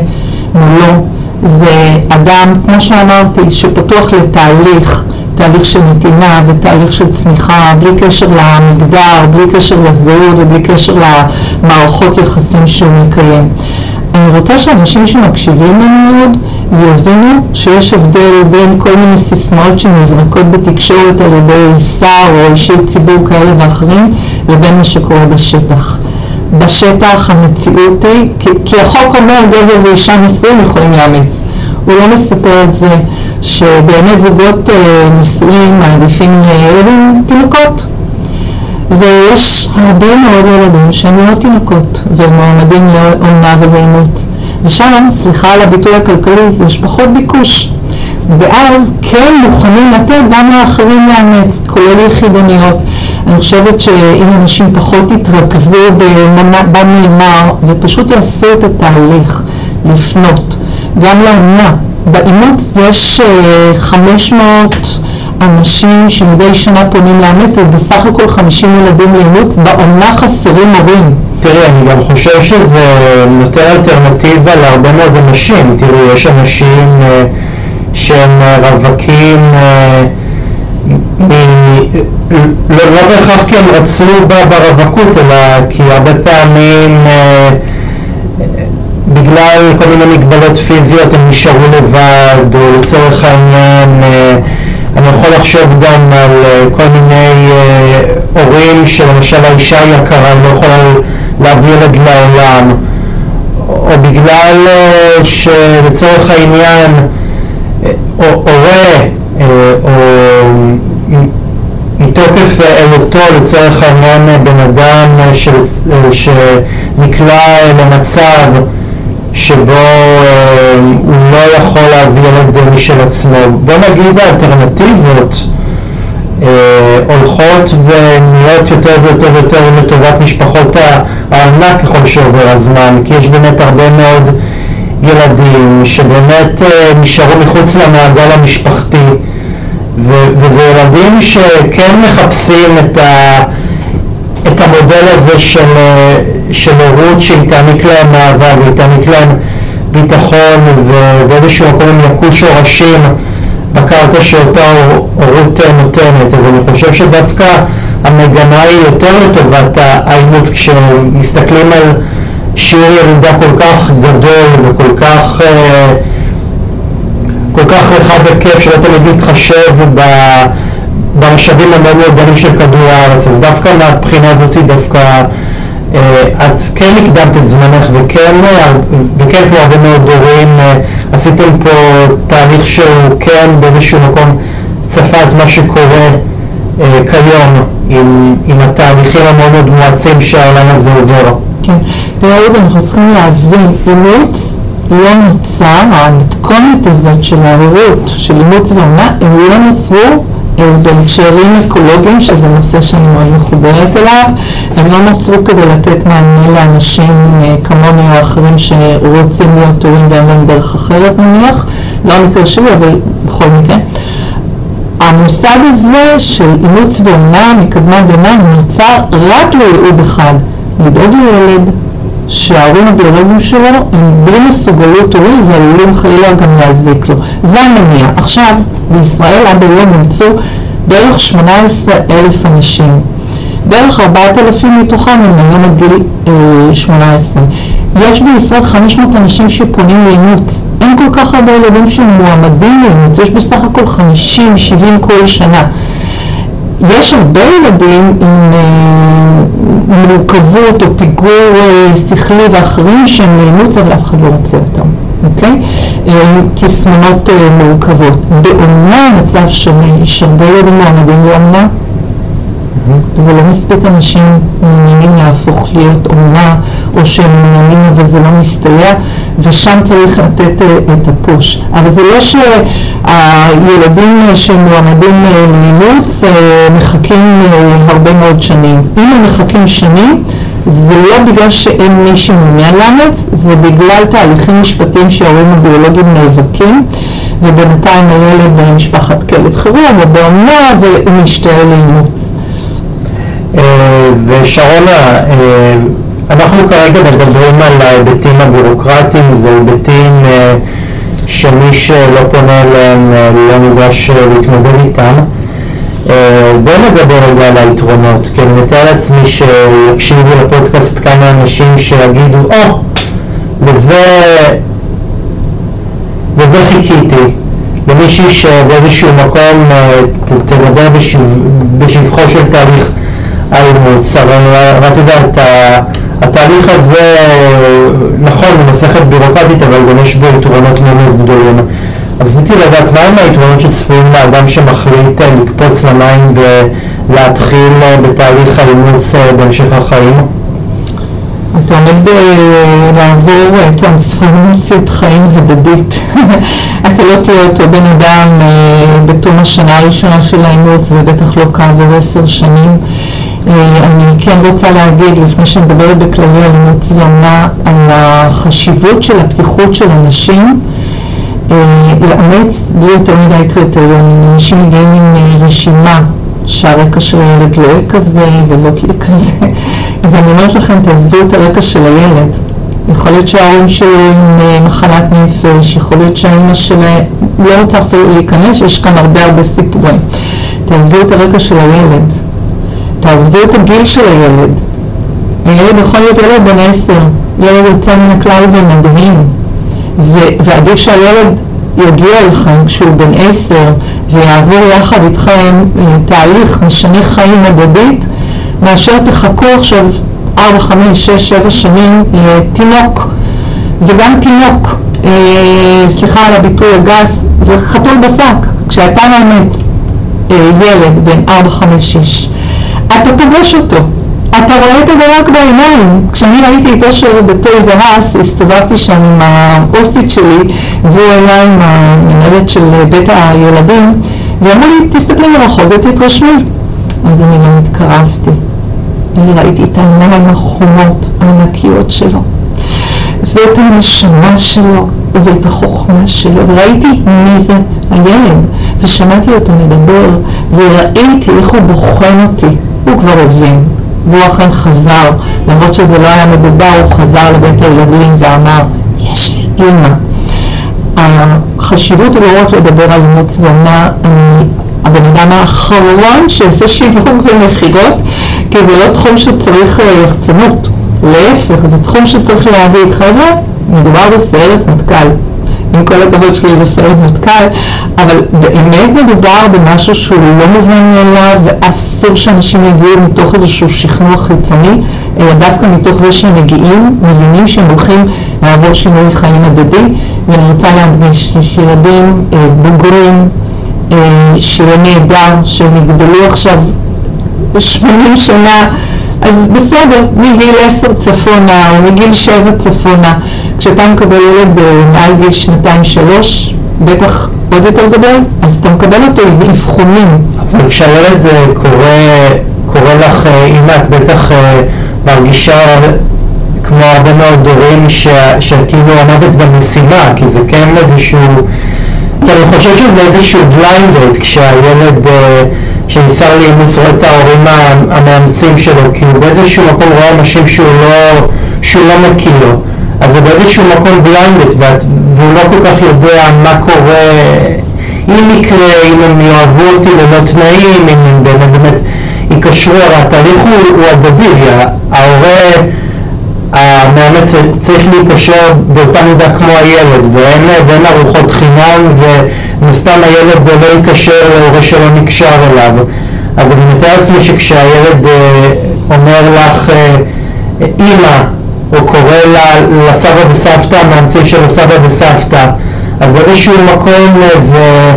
S2: מולו זה אדם, כמו שאמרתי, שפתוח לתהליך, תהליך של נתינה ותהליך של צמיחה, בלי קשר למגדר, בלי קשר לזהות ובלי קשר למערכות יחסים שהוא מקיים. אני רוצה שאנשים שמקשיבים לנו מאוד יבינו שיש הבדל בין כל מיני סיסמאות שנזרקות בתקשורת על ידי שר או אישי ציבור כאלה ואחרים לבין מה שקורה בשטח. בשטח המציאות היא, כי, כי החוק אומר גבר ואישה נשואים יכולים לאמץ. הוא לא מספר את זה שבאמת זוגות אה, נשואים מעדיפים ילדים תינוקות. ויש הרבה מאוד ילדים שהם לא תינוקות והם מועמדים לעונה ולאימוץ. ושם, סליחה על הביטוי הכלכלי, יש פחות ביקוש. ואז כן מוכנים לתת גם לאחרים לאמץ, כולל יחידניות. אני חושבת שאם אנשים פחות יתרכזו בנאמר ופשוט יעשו את התהליך לפנות גם לאמנה, באימוץ יש 500 אה, אנשים שמדי שנה פונים לאמץ ובסך הכל 50 ילדים לאימוץ, באומנה חסרים מורים.
S1: תראי, אני גם חושב שזה נותן אלטרנטיבה להרבה מאוד אנשים. תראי, יש אנשים אה, שהם אה, רווקים מ... לא, לא בהכרח כי הם רצו ברווקות, אלא כי הרבה פעמים בגלל כל מיני מגבלות פיזיות הם נשארו לבד, או לצורך העניין אה, אני יכול לחשוב גם על אה, כל מיני אה, הורים שלמשל האישה יקרה לא יכולה להביא ילד לעולם, או בגלל שלצורך העניין הורה או מתוקף היותו לצורך העניין בן אדם שנקלע למצב שבו אה, הוא לא יכול להביא ילד משל עצמו. בוא נגיד האלטרנטיבות אה, הולכות ונהיות יותר ויותר ויותר לטובת משפחות הענק ככל שעובר הזמן, כי יש באמת הרבה מאוד ילדים שבאמת אה, נשארו מחוץ למעגל המשפחתי, וזה ילדים שכן מחפשים את ה... את המודל הזה של, של הורות שהיא תעניק להם אהבה והיא תעניק להם ביטחון ובאיזשהו מקום הם יכו שורשים בקרקע שאותה הורות נותנת. אז אני חושב שדווקא המגמה היא יותר לטובת האימוץ כשמסתכלים על שיעור ירידה כל כך גדול וכל כך אה, רחב היקף שלא תמיד מתחשב ב... במשאבים המאוד מאוד גדולים של כדור הארץ, אז דווקא מהבחינה הזאת דווקא אה, את כן הקדמת את זמנך וכן, אה, וכן כמו הרבה מאוד הורים אה, עשיתם פה תהליך שהוא כן באיזשהו מקום צפה את מה שקורה כיום עם, עם התהליכים המאוד מאוד מואצים שהעולם הזה עובר.
S2: כן, תראה אנחנו צריכים להבין, אימוץ לא נוצר, המתכונת הזאת של ההורות, של אימוץ ואומנה, הם לא נוצרו בהקשרים אקולוגיים, שזה נושא שאני מאוד מחוברת אליו, הם לא נוצרו כדי לתת מענה לאנשים אה, כמוני או אחרים שרוצים להיות הורים ואין להם דרך אחרת נניח, לא המקרה שלי, אבל בכל מקרה. המושג הזה של אימוץ ואומנה מקדמת ביניים נוצר רק לייעוד אחד, לדאוג לילד שההורים הביולוגיים שלו הם בלי מסוגלות הורים ועלולים חלילה גם להזיק לו. זה המניע. עכשיו, בישראל עד היום נמצאו בערך 18 אלף אנשים. בערך 4,000 מתוכם הם היום עד גיל אה, 18. יש בישראל 500 אנשים שפונים לאימוץ. אין כל כך הרבה ילדים שמועמדים לאימוץ, יש בסך הכל 50-70 כל שנה. יש הרבה ילדים עם אה, מורכבות או פיגור אה, שכלי ואחרים שהם לאימוץ אבל אף אחד לא רוצה אותם, אוקיי? תסמונות אה, מורכבות. באומנה המצב שונה, יש הרבה ילדים מועמדים לאומנה ולא מספיק אנשים מעוניינים להפוך להיות אומנה או שהם מעוניינים אבל זה לא מסתייע ושם צריך לתת אה, את הפוש. אבל זה לא שהילדים שמועמדים אה, לאימוץ מחכים הרבה מאוד שנים. אם הם מחכים שנים זה לא בגלל שאין מי שמעוניין לאמץ, זה בגלל תהליכים משפטיים שההורים הביולוגיים נאבקים, ובינתיים הילד במשפחת כלב חירום או באומנה והוא משתער לאימוץ.
S1: אה, ושרונה, אה, אנחנו כרגע מדברים על ההיבטים הביורוקרטיים, זה היבטים אה, שמי שלא פונה אליהם לא נדרש להתמודד איתם. בואו נדבר רגע על היתרונות, כי אני מתאר לעצמי שיקשיבו לפודקאסט כמה אנשים שיגידו, או, לזה, חיכיתי, למישהי שבאיזשהו מקום אה, תדבר בשבחו של תהליך האימוץ, אבל את יודעת, התהליך הזה, נכון, הוא מסכת בירוקרטית, אבל גם יש בו יתרונות מאוד גדולים. אז רציתי לדעת מהם היתרונות שצפויים לאדם שמחליט אה, לקפוץ למים ולהתחיל אה, בתהליך האימוץ אה, בהמשך החיים?
S2: אתה עומד לעבור טרנספורמציות חיים הדדית. הקלות להיות בן אדם בתום השנה הראשונה של האימוץ, ובטח לא כעבור עשר שנים. אני כן רוצה להגיד, לפני שאני מדברת בכללי על אימוץ ואומנה, על החשיבות של הפתיחות של אנשים לאמץ בלי יותר מדי קריטריונים. אנשים מגיעים עם רשימה שהרקע של הילד לא יהיה כזה ולא יהיה כזה, ואני אומרת לכם, תעזבו את הרקע של הילד. יכול להיות שההורים שלו עם אה, מחלת נפש, יכול להיות שהאימא שלהם לא רוצה אפילו להיכנס, יש כאן הרבה הרבה סיפורים. תעזבו את הרקע של הילד, תעזבו את הגיל של הילד. הילד יכול להיות ילד בן עשר, ילד יוצא מן הכלל ומדהים, ועדיף שהילד יגיע אליכם כשהוא בן עשר ויעבור יחד איתכם אה, תהליך משנה חיים הדדית, מאשר תחכו עכשיו 4, 5, 6, 7 שנים לתינוק. וגם תינוק, אה, סליחה על הביטוי הגס, זה חתול בשק. כשאתה מאמץ אה, ילד בן 4, 5, 6, אתה פוגש אותו. אתה רואה את זה רק בעיניים. כשאני ראיתי את אושר בטויז ארס, הסתובבתי שם עם האוסטית שלי, והוא היה עם המנהלת של בית הילדים, ואמרו לי, תסתכלי מרחוק ותתרשמי. אז אני גם התקרבתי. אני ראיתי את העיניים החומות הענקיות שלו, ואת הנשמה שלו, ואת החוכמה שלו, וראיתי מי זה הילד, ושמעתי אותו מדבר, וראיתי איך הוא בוחן אותי. הוא כבר הבין, והוא אכן חזר, למרות שזה לא היה מדובר, הוא חזר לבית הילדים ואמר, יש לי אימא. החשיבות היא לא רק לדבר על אימוץ ואומנה, אני הבן אדם האחרון שיעשה שיווק ומכירות, כי זה לא תחום שצריך אה, יחצנות, להפך, זה תחום שצריך להגיד, חבר'ה, מדובר בסיירת מטכ"ל. עם כל הכבוד שלי בסיירת מטכ"ל, אבל באמת מדובר במשהו שהוא לא מובן מאליו, ואסור שאנשים יגיעו מתוך איזשהו שכנוע חיצוני, אלא דווקא מתוך זה שהם מגיעים, מבינים שהם הולכים לעבור שינוי חיים הדדי, ואני רוצה להדגיש, יש ילדים אה, בוגרים, אה, שיהיה נהדר, שהם יגדלו עכשיו 80 שנה, אז בסדר, מגיל 10 צפונה או מגיל 7 צפונה, כשאתה מקבל ילד אה, מעל גיל שנתיים-שלוש, בטח עוד יותר גדול, אז אתה מקבל אותו עם אבחונים.
S1: אבל כשהילד אה, קורא, קורא לך, אמא, את בטח מרגישה כמו הרבה מאוד הורים שכאילו עמדת במשימה, כי זה כן איזשהו... אני חושב שזה איזשהו בליינדד כשהילד, אה, כשנפטר לאימוץ רואה את ההורים המאמצים שלו, כי הוא באיזשהו מקום רואה אנשים שהוא לא, שהוא לא מכיר, אז זה באיזשהו מקום בליינדד והוא לא כל כך יודע מה קורה, אם יקרה, אם הם יאהבו אותי ללא תנאים, אם הם באמת באמת ייקשרו, הרי התהליך הוא, הוא הדדי, ההורה המאמץ צריך להיקשר באותה מידה כמו הילד, ואין, ואין ארוחות חינם, ומסתם הילד לא ייקשר להורה שלא נקשר אליו. אז אני מתאר לעצמי שכשהילד אה, אומר לך אה, אימא, או קורא לסבא וסבתא, מאמצים שלו סבא וסבתא, אז באיזשהו מקום זה,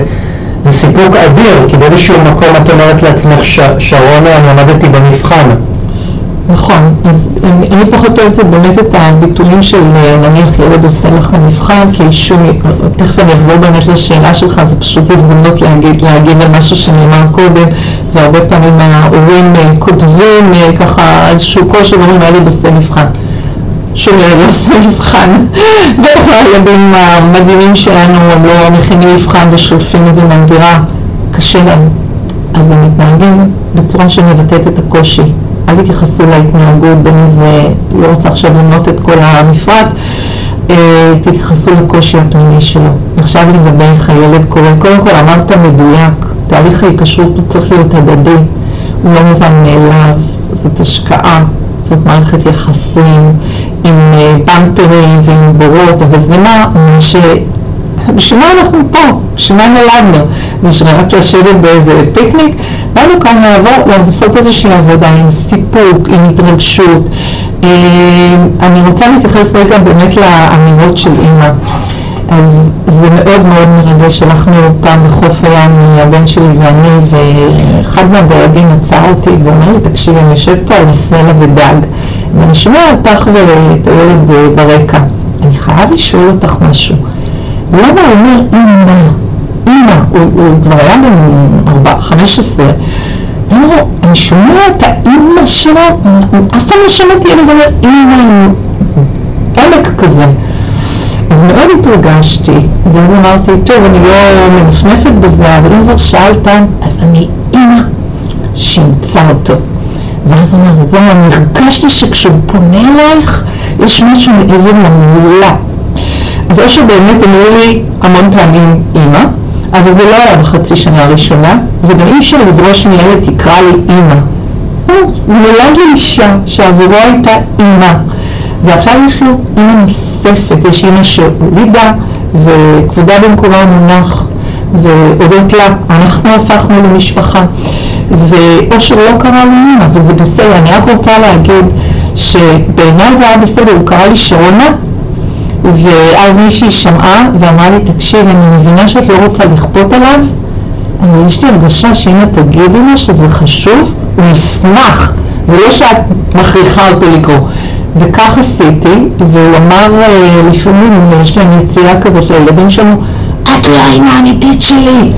S1: זה סיפוק אדיר, כי באיזשהו מקום את אומרת לעצמך, שרונה, אני עמדתי במבחן.
S2: נכון, אז אני, אני פחות אוהבת באמת את הביטויים של נניח ילד עושה לך מבחן, כי שום, תכף אני אחזור באמת לשאלה שלך, זה פשוט הזדמנות להגיד, להגיב על משהו שנאמר קודם, והרבה פעמים ההורים אה, כותבים אה, ככה איזשהו קושי ואומרים הילד עושה מבחן. עושה מבחן, בטח לא הילדים המדהימים שלנו הם לא מכינים מבחן ושולפים את זה מהמדירה, קשה להם. אז הם מתנהגים בצורה שמבטאת את הקושי. אל תתייחסו להתנהגות, בין אם זה, לא רוצה עכשיו למנות את כל המפרט, אה, תתייחסו לקושי הפנימי שלו. עכשיו מדבר איך הילד קורא, קודם כל אמרת מדויק, תהליך ההיקשרות הוא צריך להיות הדדי, הוא לא מובן מאליו, זאת השקעה, זאת מערכת יחסים עם אה, במפרים ועם בורות, אבל זה מה, ש... בשביל מה אנחנו פה? בשביל מה נולדנו? בשביל רק לשבת באיזה פיקניק? באנו כאן לעבור, לעשות איזושהי עבודה עם סיפוק, עם התרגשות. אה, אני רוצה להתייחס רגע באמת לאמירות של אימא. אז זה מאוד מאוד מרגש, הלכנו פעם בחוף הים, הבן שלי ואני, ואחד מהדייגים עצר אותי ואומר לי, תקשיבי, אני יושב פה על סלע ודג, ואני שומע אותך ואת הילד אה, ברקע. אני חייב לשאול אותך משהו. למה הוא אומר אמא? אמא, הוא, הוא כבר היה בן 4, 15. למה הוא, אני שומע את האמא שלו, אף פעם לא שמעתי ילד אומר עם עמק כזה. אז מאוד התרגשתי, ואז אמרתי, טוב, אני לא מנפנפת בזה, אבל אם כבר שאלת, אז אני אימא שאימצה אותו. ואז הוא אומר, וואו, אני הרגשתי שכשהוא פונה אלייך, יש משהו מעבר למילה. אז או שבאמת אמרו לי המון פעמים אימא, אבל זה לא היה בחצי שנה הראשונה, וגם אי אפשר לדרוש מילד תקרא לי אימא. הוא נולד לאישה שעבורו הייתה אימא. ועכשיו יש לו אימא נוספת, יש אימא שהולידה וכבודה במקומה מונח והודות לה אנחנו הפכנו למשפחה. ואושר לא קרא לי אימא וזה בסדר, אני רק רוצה להגיד שבעיניי זה היה בסדר, הוא קרא לי שרונה ואז מישהי שמעה ואמרה לי תקשיב אני מבינה שאת לא רוצה לכפות עליו אבל יש לי הרגשה שאם את תגידי לו שזה חשוב הוא ישמח זה לא שאת מכריחה אותו לקרוא. וכך עשיתי, והוא אמר אה, לפעמים, יש להם יציאה כזאת לילדים שלנו, את לא האמא האמיתית שלי.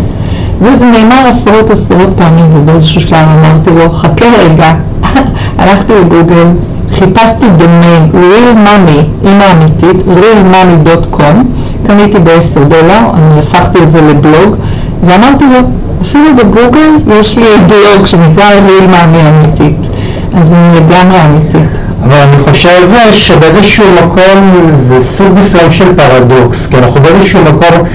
S2: וזה נאמר עשרות עשרות פעמים, ובאיזשהו שלב אמרתי לו, חכה רגע, הלכתי לגוגל, חיפשתי דומיין, real mommy, אימא אמיתית, realmommy.com, קניתי ב-10 דולר, אני הפכתי את זה לבלוג, ואמרתי לו, אפילו בגוגל יש לי בלוג שנקרא real mommy אמיתית, אז אני לגמרי אמיתית.
S1: אבל אני חושב שבאיזשהו מקום זה סוג מסוים של פרדוקס, כי אנחנו באיזשהו מקום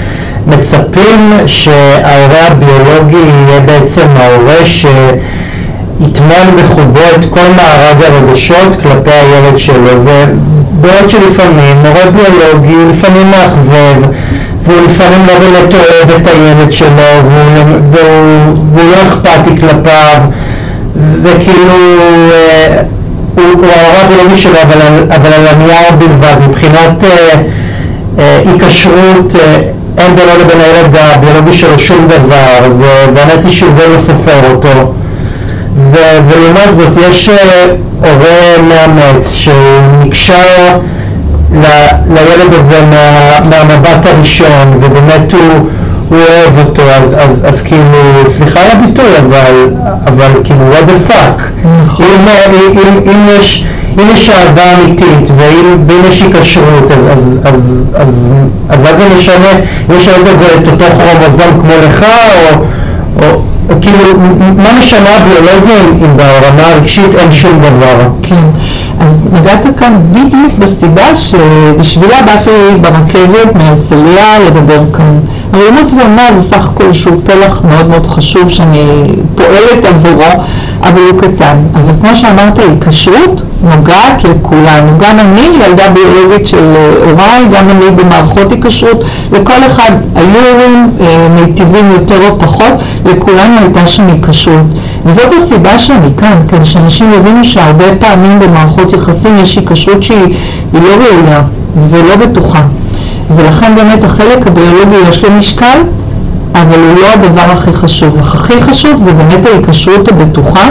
S1: מצפים שההורה הביולוגי יהיה בעצם ההורה שיטמן בחובו את כל מארג הרגשות כלפי הילד שלו, ובעוד שלפעמים הורה ביולוגי הוא לפעמים מאכזב, והוא לפעמים לא באמת אוהב את הילד שלו, והוא, והוא, והוא לא אכפתי כלפיו, וכאילו אה, הוא, ההורה הביולוגי שלו, אבל, על הנייר בלבד, מבחינת אה, אה, אין בינו לבין הילד הביולוגי שלו שום דבר, והאמת היא שהוא לא סופר אותו. ולעומת זאת יש הורה מאמץ שהוא נקשר ל, לילד הזה מה, מהמבט הראשון, ובאמת הוא הוא אוהב אותו, אז, אז, אז כאילו, סליחה על הביטוי, אבל, אבל כאילו, what the fuck. נכון. אם, אם, אם, אם יש... אם יש אהבה אמיתית ואם, יש היקשרות אז, אז, אז, אז, אז מה זה משנה אם יש עוד איזה את אותו כרומוזום כמו לך או, או, או כאילו מה משנה הביולוגיה אם ברמה הרגשית אין שום דבר.
S2: כן, אז נגעת כאן בדיוק בסיבה שבשבילה באתי ברכבת מהרצליה לדבר כאן. הרי אימוץ ואומנה זה סך הכל שהוא פלח מאוד מאוד חשוב שאני פועלת עבורו, אבל הוא קטן. אבל כמו שאמרת, היקשרות נוגעת לכולנו. גם אני ילדה ביולוגית של אה, הוריי, גם אני במערכות היקשרות. לכל אחד היו הורים אה, מיטיבים יותר או פחות, לכולנו הייתה שם היקשרות. וזאת הסיבה שאני כאן, כדי שאנשים יבינו שהרבה פעמים במערכות יחסים יש היקשרות שהיא לא ראויה ולא בטוחה. ולכן באמת החלק הביולוגי יש לו משקל, אבל הוא לא הדבר הכי חשוב. הכי חשוב זה באמת ההיקשרות הבטוחה,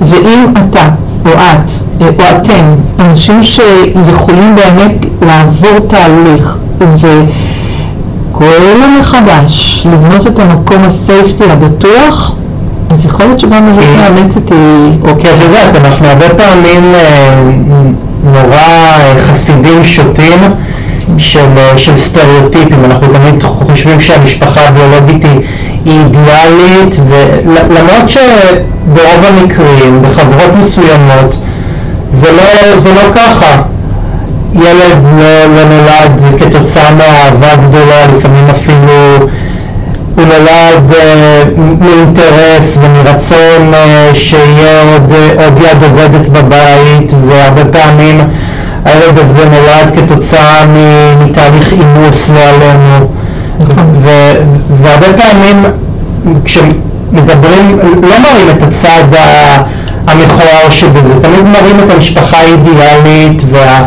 S2: ואם אתה או את או אתם אנשים שיכולים באמת לעבור תהליך וכל יום מחדש לבנות את המקום הסייפטי הבטוח, אז יכול להיות שגם מי מאמצת היא...
S1: אוקיי, את יודעת, אנחנו הרבה פעמים אה, נורא חסידים שוטים של, של סטריאוטיפים, אנחנו תמיד חושבים שהמשפחה הביולוגית היא אידיאלית, ולמרות שברוב המקרים, בחברות מסוימות, זה לא, זה לא ככה. ילד לא, לא נולד כתוצאה מאהבה גדולה, לפעמים אפילו הוא נולד אה, מאינטרס ומרצון אה, שיהיה עוד, עוד יד עובדת בבית, והרבה פעמים הילד הזה נולד כתוצאה מתהליך אימוס, לא עלינו. והרבה פעמים כשמדברים, לא מראים את הצד המכוער שבזה, תמיד מראים את המשפחה האידיאלית וה,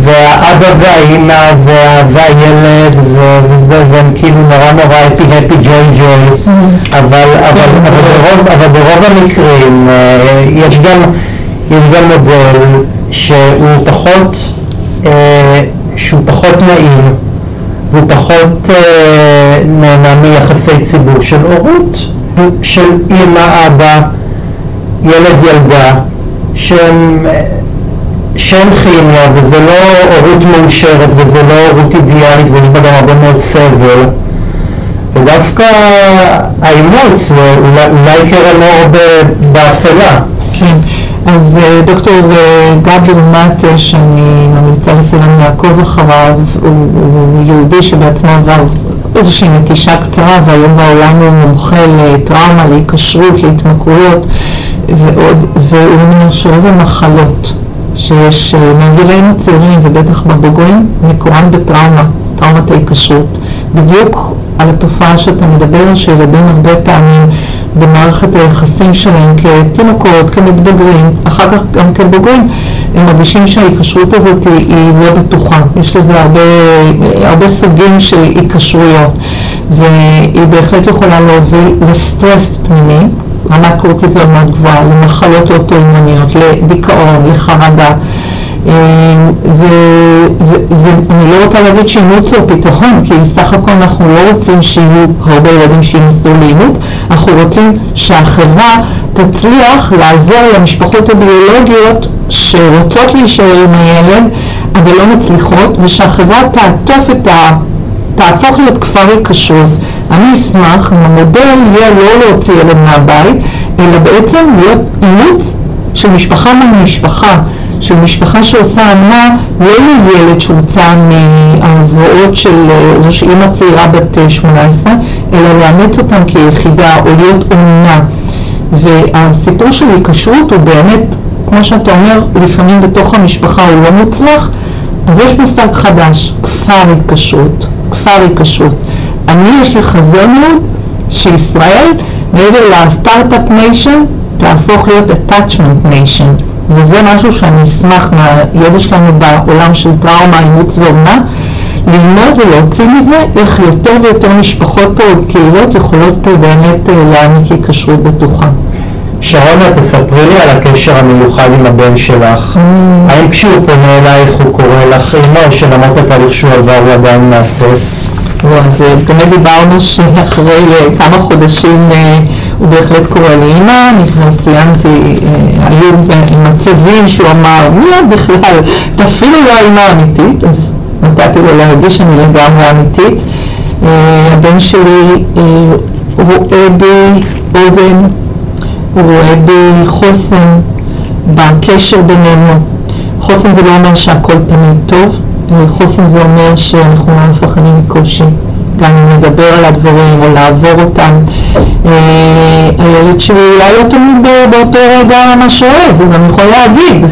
S1: והאבא והאימא וה, והילד וזה, והם כאילו נורא נורא הפי הפי ג'וי ג'וי, אבל, אבל, אבל, ברוב, אבל ברוב המקרים אה, יש גם, יש גם מודל שהוא פחות, אה, שהוא פחות נעים, והוא פחות אה, נהנה מיחסי ציבור של הורות, של אמא, אבא, ילד, ילדה, שהם, אה, שאין כימיה וזה לא הורות מאושרת וזה לא הורות אידיאלית ויש בה גם הרבה מאוד סבל. ודווקא האימוץ אולי קרן אור באפלה.
S2: כן, אז אה, דוקטור אה, גבי מטה, שאני ממליצה לכולם לעקוב אחריו, הוא, הוא יהודי שבעצמו עבר איזושהי נטישה קצרה והיום בעולם הוא מומחה לטראומה, להיקשרות, להתמכרויות ועוד, והוא אומר שרוב המחלות שיש אה, מהגילאים הצעירים ובטח בבוגרים מקורן בטראומה, טראומת ההיקשרות. בדיוק על התופעה שאתה מדבר, שילדים הרבה פעמים במערכת היחסים שלהם כתינוקות, כמתבגרים, אחר כך גם כבוגרים, הם מרגישים שההיקשרות הזאת היא, לא בטוחה. יש לזה הרבה, הרבה סוגים של היקשרויות, והיא בהחלט יכולה להוביל לסטרס פנימי, רמת קורטיזול מאוד גבוהה, למחלות אוטואימוניות, לדיכאון, לחרדה. ו- ואני לא רוצה להגיד שאימוץ הוא פתרון, כי סך הכל אנחנו לא רוצים שיהיו הרבה ילדים שינסו לאימוץ, אנחנו רוצים שהחברה תצליח לעזור למשפחות הביולוגיות שרוצות להישאר עם הילד, אבל לא מצליחות, ושהחברה תעטוף את ה... תהפוך להיות כפר היקשרות. אני אשמח אם המודל יהיה לא להוציא ילד מהבית, אלא בעצם להיות אימוץ של משפחה מול משפחה, של משפחה שעושה אמנה לא לילד שהוצא מהזרועות של איזושהי אימא צעירה בת 18, אלא לאמץ אותם כיחידה או להיות אומנה. והסיפור של היקשרות הוא באמת, כמו שאתה אומר, לפעמים בתוך המשפחה הוא לא מוצלח, אז יש מושג חדש, כפר היקשרות, כפר היקשרות. אני יש לי חזון מאוד שישראל, מעבר לסטארט-אפ ניישן, תהפוך להיות attachment nation, וזה משהו שאני אשמח מהידע שלנו בעולם של טראומה, אימוץ ואומנה, ללמוד ולהוציא מזה איך יותר ויותר משפחות פה וקהילות יכולות אה, באמת אה, להעניק היקשרות בטוחה.
S1: שרונה, תספרי לי על הקשר המיוחד עם הבן שלך. האם כשהוא פונה אלייך הוא קורא לך אימא או שלמרות התהליך שהוא עבר הוא עדיין מהסס?
S2: לא, אז אה, באמת דיברנו שאחרי אה, כמה חודשים אה, הוא בהחלט קורא לי אימא, אני כבר ציינתי, אה, היו מצבים שהוא אמר, מי את בכלל, את אפילו לא אימא אמיתית, אז נתתי לו להרגיש שאני לגמרי אמיתית. אה, הבן שלי אה, רואה בי עוגן, הוא רואה בי חוסן בקשר בינינו. חוסן זה לא אומר שהכל תמיד טוב, אה, חוסן זה אומר שאנחנו לא מפחדים מקושי, גם אם נדבר על הדברים או לעבור אותם. אה, הילד שלי אולי לא תמיד באותו רגע ממש אוהב, הוא גם יכול להגיד,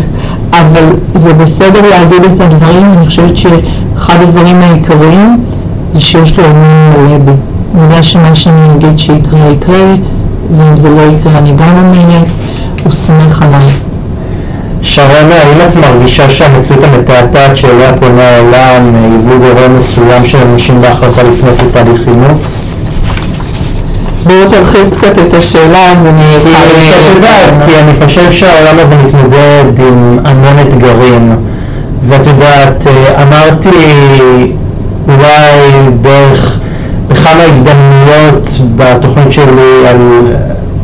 S2: אבל זה בסדר להגיד את הדברים, אני חושבת שאחד הדברים העיקריים זה שיש לו אמון מלא בי. הוא יודע שמה שאני אגיד שיקרה יקרה, ואם זה לא יקרה אני גם אומרת, הוא סומך עליי.
S1: שרונה, האם את מרגישה שהמציאות המתעתעת שאליה פונה העולם אה, היוו גורם מסוים של אנשים בהחלטה לפנות לתהליך אימוץ?
S2: בואו תרחיב קצת את השאלה, אז אני אוכל...
S1: את יודעת, כי אני חושב שהעולם הזה מתמודד עם המון אתגרים, ואת יודעת, אה, אמרתי אולי בערך בכמה הזדמנויות בתוכנית שלי על,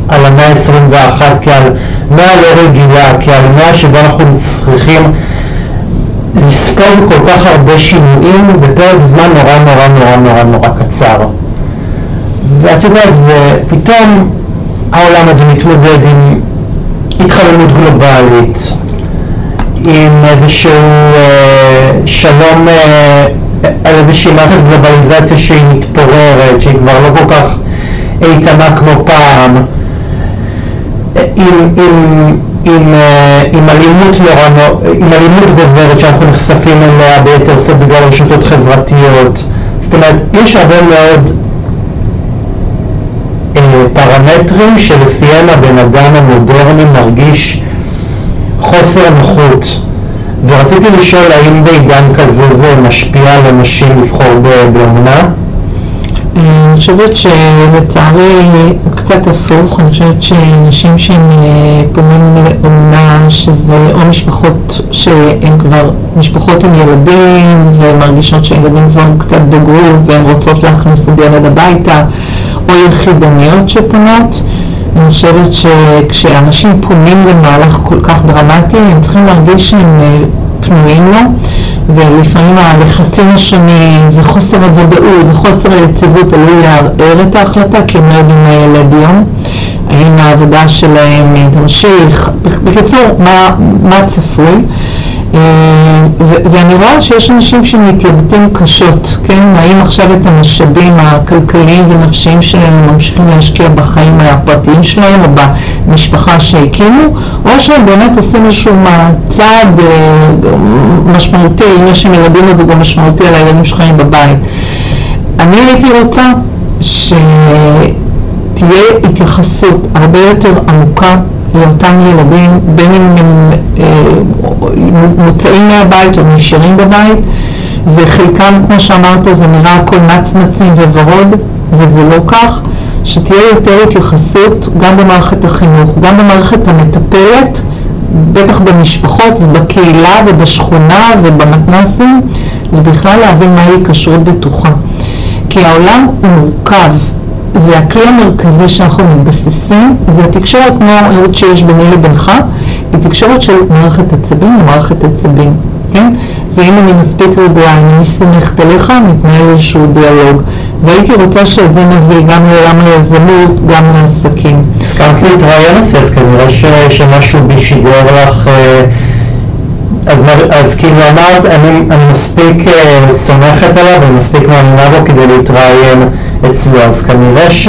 S1: על המאה ה-21 כעל מאה לא רגילה, כעל שבה אנחנו צריכים לספוג כל כך הרבה שינויים בפרק זמן נורא נורא נורא נורא נורא קצר. ואת יודעת, ופתאום העולם הזה מתמודד עם התחממות גלובלית, עם איזשהו אה, שלום, אה, על איזושהי מערכת גלובליזציה שהיא מתפוררת, שהיא כבר לא כל כך איתנה כמו פעם, עם, עם, עם, אה, עם אלימות נורא, עם אלימות גוברת שאנחנו נחשפים אליה ביתר שאת בגלל רשתות חברתיות. זאת אומרת, יש הרבה מאוד אה, פרמטרים שלפיהם הבן אדם המודרני מרגיש חוסר נוחות. ורציתי לשאול האם בעידן כזה זה משפיע על אנשים לבחור באומנה?
S2: אני חושבת שלצערי קצת הפוך, אני חושבת שאנשים שהם אה, פונים לאומנה, שזה או משפחות שהן כבר משפחות עם ילדים ומרגישות שהילדים כבר קצת בגרו והן רוצות להכניס עוד ילד הביתה, או יחידניות שפונות. אני חושבת שכשאנשים פונים למהלך כל כך דרמטי, הם צריכים להרגיש שהם אה, פנויים לו. ולפעמים הלחצים השונים וחוסר הוודאות וחוסר היציבות עלול לערער את ההחלטה כי הם לא יודעים מה ילד יום, האם העבודה שלהם תמשיך, בקיצור, מה, מה צפוי. ואני רואה שיש אנשים שמתלבטים קשות, כן? האם עכשיו את המשאבים הכלכליים ונפשיים שלהם הם ממשיכים להשקיע בחיים הפרטיים שלהם או במשפחה שהקימו, או שהם באמת עושים איזשהו צעד אה, משמעותי, אם יש להם ילדים אז הוא גם משמעותי על הילדים שחיים בבית. אני הייתי רוצה שתהיה התייחסות הרבה יותר עמוקה לאותם ילדים, בין אם הם מוצאים מהבית או נשארים בבית, וחלקם, כמו שאמרת, זה נראה הכל נצנצים וורוד, וזה לא כך, שתהיה יותר התייחסות גם במערכת החינוך, גם במערכת המטפלת, בטח במשפחות ובקהילה ובשכונה ובמתנ"סים, ובכלל להבין מהי כשרות בטוחה. כי העולם הוא מורכב, והכלי המרכזי שאנחנו מתבססים זה התקשורת כמו הערות שיש ביני לבינך, היא תקשורת של מערכת עצבים למערכת עצבים, כן? זה אם אני מספיק רגועה, אם אני סומכת עליך, מתנהל איזשהו דיאלוג. והייתי רוצה שאת זה נביא גם לעולם היזמות, גם לעסקים.
S1: הסכמתי להתראיין אז כנראה שמשהו בי שידר לך, אה, אז, אז כאילו אמרת, אני, אני מספיק אה, סומכת עליו ומספיק מאמינה בו כדי להתראיין אצלו, אז כנראה ש...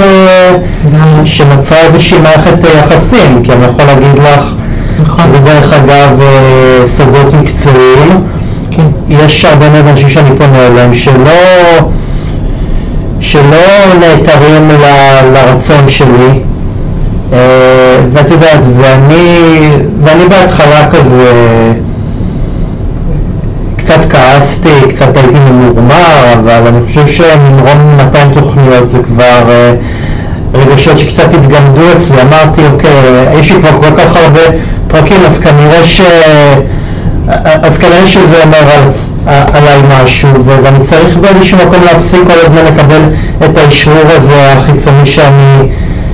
S1: שנוצרה איזושהי מערכת יחסים, כי אני יכול להגיד לך, נכון. זה דרך אגב אה, סודות מקצועיים, כן. יש הרבה מאוד אנשים שאני פונה אליהם שלא, שלא נעתרים ל, לרצון שלי, אה, ואת יודעת, ואני, ואני בהתחלה כזה קצת כעסתי, קצת הייתי ממורמר, אבל אני חושב שממרום 200 תוכניות זה כבר אה, רגשות שקצת התגמדו אצלי, אמרתי אוקיי, יש לי כבר כל כך הרבה פרקים, אז כנראה ש... אז כנראה שזה אומר על, עליי משהו, ואני צריך באיזשהו מקום להפסיק כל הזמן לקבל את האישרור הזה החיצוני שאני,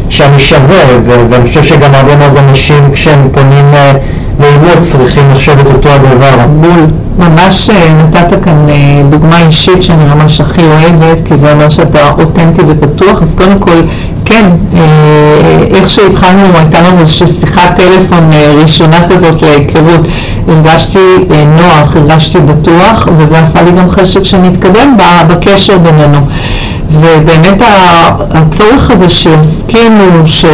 S1: שאני שווה, ואני חושב שגם הרבה מאוד אנשים כשהם פונים אה, לאימוץ צריכים לחשוב את אותו הדבר.
S2: בול. ממש אה, נתת כאן אה, דוגמה אישית שאני ממש הכי אוהבת, כי זה אומר שאתה אותנטי ופתוח, אז קודם כל, כן, אה, איך שהתחלנו, הייתה לנו איזושהי שיחת טלפון ראשונה כזאת להיכרות, הרגשתי נוח, הרגשתי בטוח, וזה עשה לי גם חשק שנתקדם בקשר בינינו. ובאמת הצורך הזה שיסכימו, ש...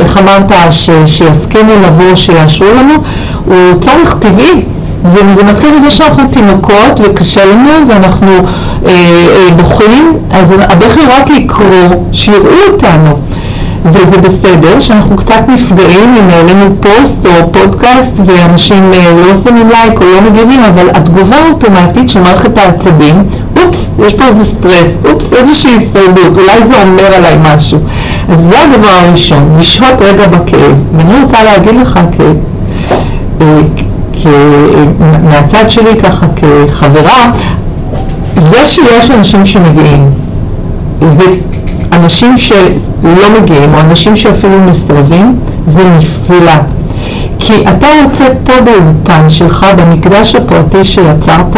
S2: איך אמרת, ש... שיסכימו לבוא, שיאשרו לנו, הוא צורך טבעי. זה, זה מתחיל מזה שאנחנו תינוקות וקשה לנו ואנחנו אה, אה, בוכים, אז הבכי רק לקרוא, שיראו אותנו. וזה בסדר שאנחנו קצת נפגעים אם העלינו פוסט או פודקאסט ואנשים אה, לא שמים לייק או לא מגיבים, אבל התגובה האוטומטית של מערכת העצבים, אופס, יש פה איזה סטרס, אופס, איזושהי הישרדות, אולי זה אומר עליי משהו. אז זה הדבר הראשון, לשהות רגע בכאב. ואני רוצה להגיד לך, כי, מהצד שלי ככה כחברה, זה שיש אנשים שמגיעים ואנשים שלא מגיעים או אנשים שאפילו מסתובבים, זה נפלא. כי אתה רוצה פה באולפן שלך, במקדש הפרטי שיצרת,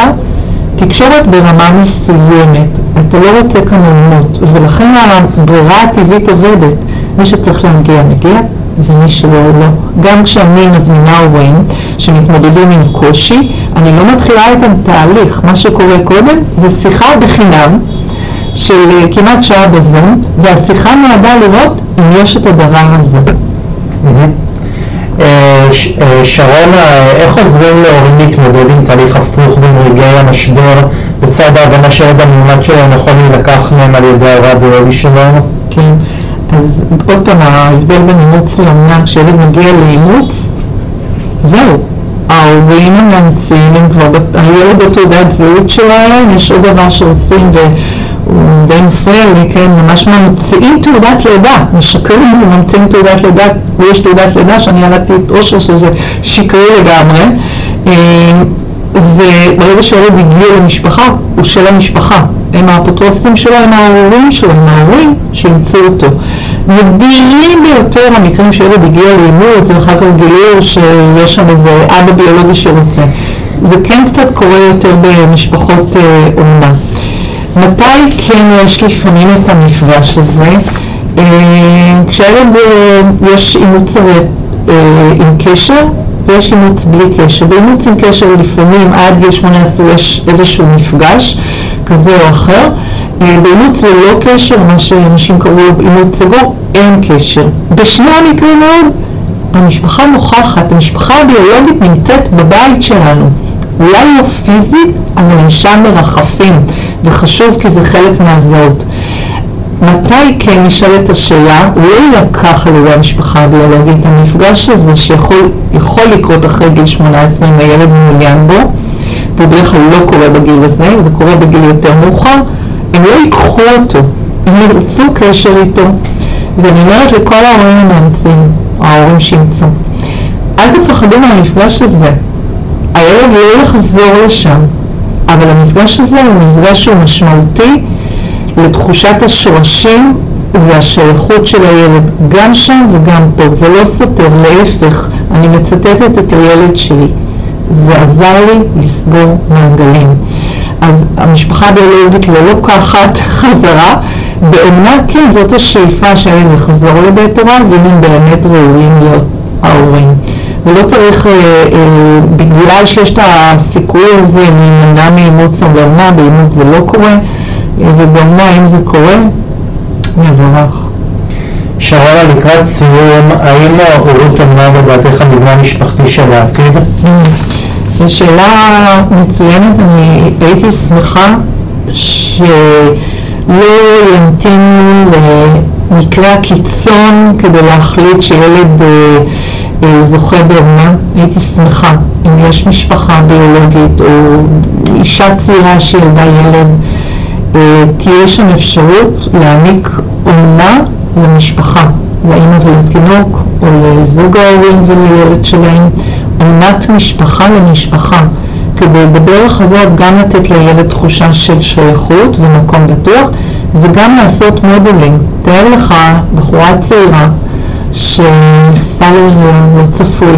S2: תקשורת ברמה מסוימת. אתה לא רוצה כאן עולמות, ולכן הברירה הטבעית עובדת. מי שצריך להגיע מגיע, ומי שלא, לא. גם כשאני מזמינה הורים שמתמודדים עם קושי, אני לא מתחילה איתם תהליך. מה שקורה קודם זה שיחה בחינם של אה, כמעט שעה בזום, והשיחה נועדה לראות אם יש את הדבר הזה.
S1: אה, אה, שרונה, איך עוזרים להורים להתמודד עם תהליך הפוך בין רגעי המשבר בצד ההבנה שהילד המאומץ שלהם יכול להילקח מהם על ידי הרע ביולי שלנו?
S2: כן. אז עוד פעם, ההבדל בין אימוץ לאומנה, כשילד מגיע לאימוץ, זהו. ההורים המאמצים הם כבר, הילד בתעודת זהות שלהם, יש עוד דבר שעושים הוא די מפריע לי, כן, ממש ממציאים תעודת לידה, משקרים וממציאים תעודת לידה, ויש תעודת לידה שאני ילדתי את אושר שזה שקרי לגמרי, אה, וברגע שהילד הגיע למשפחה, הוא של המשפחה, הם האפוטרופסים שלו, הם ההורים שלו, הם ההורים שימצאו אותו. נדירים ביותר המקרים שילד הגיע לאימוץ ואחר כך גילו שיש שם איזה אבא ביולוגי שרוצה. זה כן קצת קורה יותר במשפחות אה, אומנה. מתי כן יש לפעמים את המפגש הזה? אה, כשהילד אה, יש אימוץ עם קשר ויש אימוץ בלי קשר. באימוץ עם קשר לפעמים עד גיל 18 יש איזשהו מפגש כזה או אחר. באימוץ ללא קשר, מה שאנשים קראו אימוץ סגור, אין קשר. בשני המקרים האלה המשפחה נוכחת, המשפחה הביולוגית נמצאת בבית שלנו. אולי לא פיזית, אבל הם שם מרחפים, וחשוב כי זה חלק מהזהות. מתי כן נשאלת השאלה, הוא לא יילקח על ידי המשפחה הביולוגית, המפגש הזה שיכול לקרות אחרי גיל 18 אם הילד מעוניין בו, זה בדרך כלל לא קורה בגיל הזה, זה קורה בגיל יותר מאוחר, הם לא ייקחו אותו, הם ירצו קשר איתו. ואני אומרת לכל ההורים המאמצים, ההורים שימצאו, אל תפחדו מהמפגש הזה, הילד לא יחזור לשם, אבל המפגש הזה הוא מפגש שהוא משמעותי לתחושת השורשים והשייכות של הילד, גם שם וגם פה. זה לא סותר, להפך, אני מצטטת את הילד שלי. זה עזר לי לסגור מעגלים. אז המשפחה הביולוגית לא לוקחת חזרה, באומנה כן, זאת השאיפה שהילד יחזור לבית הוריו, ואם הם באמת ראויים להיות ההורים. ולא צריך, אה, אה, בגלל שיש את הסיכוי הזה להימנע מאימוץ או באומנה, באימוץ זה לא קורה, אה, ובאומנה אם זה קורה, מבורך.
S1: שרונה, לקראת סיום, האם הורות אומנה לדעתך מבנה משפחתי של העתיד?
S2: זו שאלה מצוינת, אני הייתי שמחה שלא ימתינו למקרה הקיצון כדי להחליט שילד אה, זוכה באומנה, הייתי שמחה אם יש משפחה ביולוגית או אישה צעירה שילדה ילד, אה, תהיה שם אפשרות להעניק אומנה למשפחה, לאמא ולתינוק או לזוג ההורים ולילד שלהם, אומנת משפחה למשפחה, כדי בדרך הזאת גם לתת לילד תחושה של שייכות ומקום בטוח וגם לעשות מודולים. תאר לך בחורה צעירה שנכנסה להיריון לא צפוי,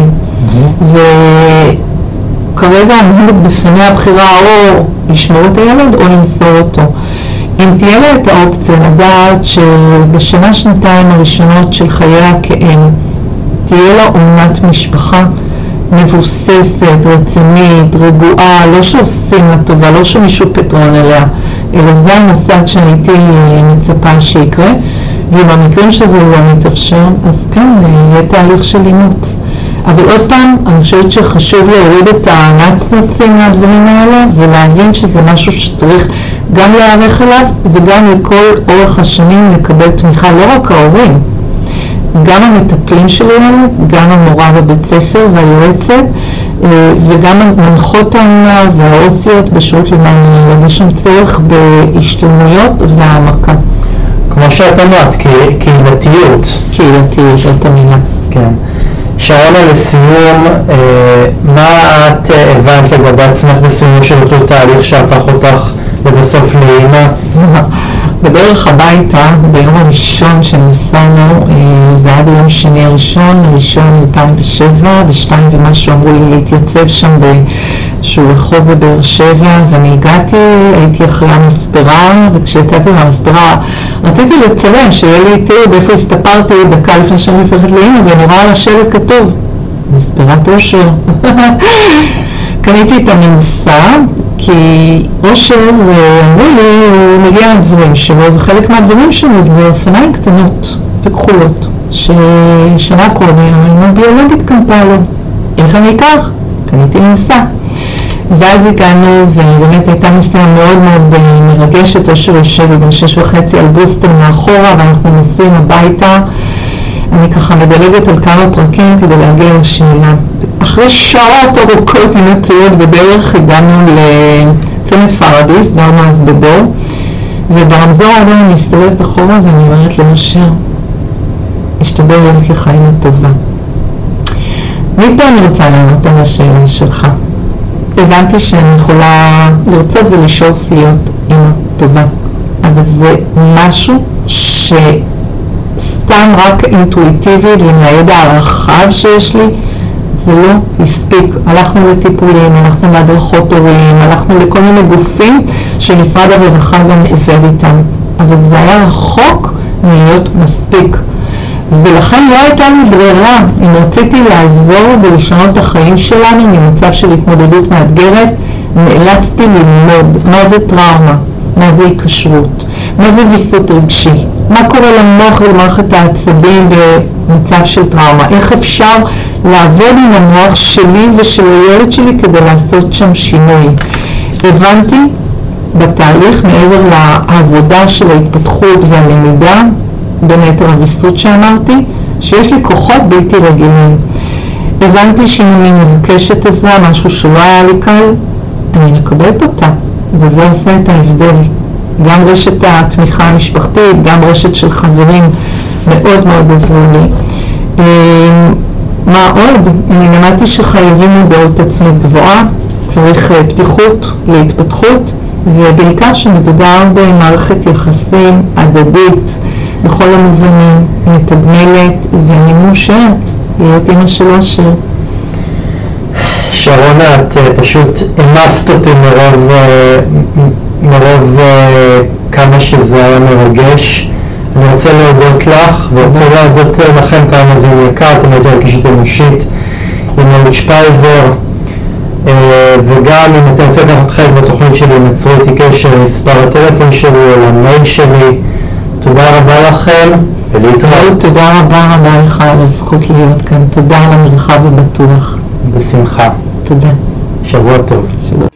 S2: וכרגע עומדת בפניה הבחירה או לשמור את הילד או למסור אותו. אם תהיה לה את האופציה לדעת שבשנה שנתיים הראשונות של חייה כאם תהיה לה אומנת משפחה מבוססת, רצינית, רגועה, לא שעושים לה טובה, לא שמישהו פתרון אליה, אלא זה המושג שהייתי מצפה שיקרה. ואם המקרים שזה לא מתאפשר, אז כן, יהיה תהליך של אימוץ. אבל עוד פעם, אני חושבת שחשוב להוריד את הנצנצים מהדברים האלה ולהבין שזה משהו שצריך גם להיערך אליו וגם לכל אורך השנים לקבל תמיכה, לא רק ההורים, גם המטפלים של הילד, גם המורה בבית ספר והיועצת אה, וגם מנחות האמונה והעוסיות בשירות למען הילד. יש שם צורך בהשתלמויות והעמקה.
S1: כמו שאת אמרת, קהילתיות.
S2: קהילתיות, זאת המילה.
S1: כן. שרונה, לסיום, אה, מה את אה, הבנת לגבי עצמך בסיום של אותו תהליך שהפך אותך לבסוף לאימא?
S2: בדרך הביתה, ביום הראשון שנסענו, אה, זה היה ביום שני הראשון, הראשון 2007, בשתיים ומשהו אמרו לי להתייצב שם באיזשהו רחוב בבאר שבע, ואני הגעתי, הייתי אחרי המספרה, וכשיצאתי מהמספרה רציתי לצלם, שיהיה לי תיעוד איפה הסתפרתי דקה לפני שאני הופכת לאימא, ואני רואה על השלט כתוב, מספרת אושר. קניתי את המנסה, כי אושר, אמרו לי, הוא מגיע לדברים שלו, וחלק מהדברים שלו זה אופניים קטנות וכחולות, ששנה קודם האמא ביולוגית קנתה לו. איך אני אקח? קניתי מנסה. ואז הגענו, ובאמת הייתה נסיעה מאוד מאוד מרגשת, אושר יושב בן שש וחצי על בוסטר מאחורה, ואנחנו נוסעים הביתה. אני ככה מדלגת על כמה פרקים כדי להגיע לשאלה. אחרי שעות ארוכות עם הצעות בדרך הגענו לצומת פרדיס, גרנו אז בדור, וברמזור אני מסתובבת אחורה ואני אומרת אשר, אשתדל להיות לך אימא טובה. מפה אני רוצה לענות על השאלה שלך. הבנתי שאני יכולה לרצות ולשאוף להיות אימא טובה, אבל זה משהו שסתם רק אינטואיטיבי ועם הידע הרחב שיש לי, זה לא הספיק. הלכנו לטיפולים, הלכנו להדרכות הורים, הלכנו לכל מיני גופים שמשרד הרווחה גם עובד איתם, אבל זה היה רחוק מלהיות מספיק. ולכן לא הייתה לי ברירה, אם רציתי לעזור ולשנות את החיים שלנו ממצב של התמודדות מאתגרת, נאלצתי ללמוד מה זה טראומה, מה זה היקשרות, מה זה ויסות רגשי, מה קורה למוח ולמערכת העצבים במצב של טראומה, איך אפשר לעבוד עם המוח שלי ושל הילד שלי כדי לעשות שם שינוי. הבנתי בתהליך, מעבר לעבודה של ההתפתחות והלמידה, בין היתר הוויסות שאמרתי, שיש לי כוחות בלתי רגילים. הבנתי שאם אני מבקשת עזרה, משהו שלא היה לי קל, אני מקבלת אותה, וזה עושה את ההבדל. גם רשת התמיכה המשפחתית, גם רשת של חברים מאוד מאוד עזרו לי. אמ, מה עוד? אני למדתי שחייבים מודעות עצמית גבוהה, צריך אה, פתיחות להתפתחות, ובעיקר שמדובר במערכת יחסים הדדית, בכל המובנים, מתגמלת, ואני מאושרת להיות אימא של אושר.
S1: שרונה, את אה, פשוט המסת אותי מרוב, אה, מרוב אה, כמה שזה היה מרגש. אני רוצה להודות לך, ורוצה להודות לכם כמה זה יקר, אתם הייתם רגישות אנושית עם אליק שפייזר, וגם אם אתם רוצים לקחת חלק בתוכנית שלי, נצרו איתי קשר למספר הטלפון שלי או למייל שלי. תודה רבה לכם, ולהתראות.
S2: תודה רבה רבה לך על הזכות להיות כאן. תודה על המרחב הבטוח.
S1: בשמחה.
S2: תודה.
S1: שבוע טוב.
S2: שבוע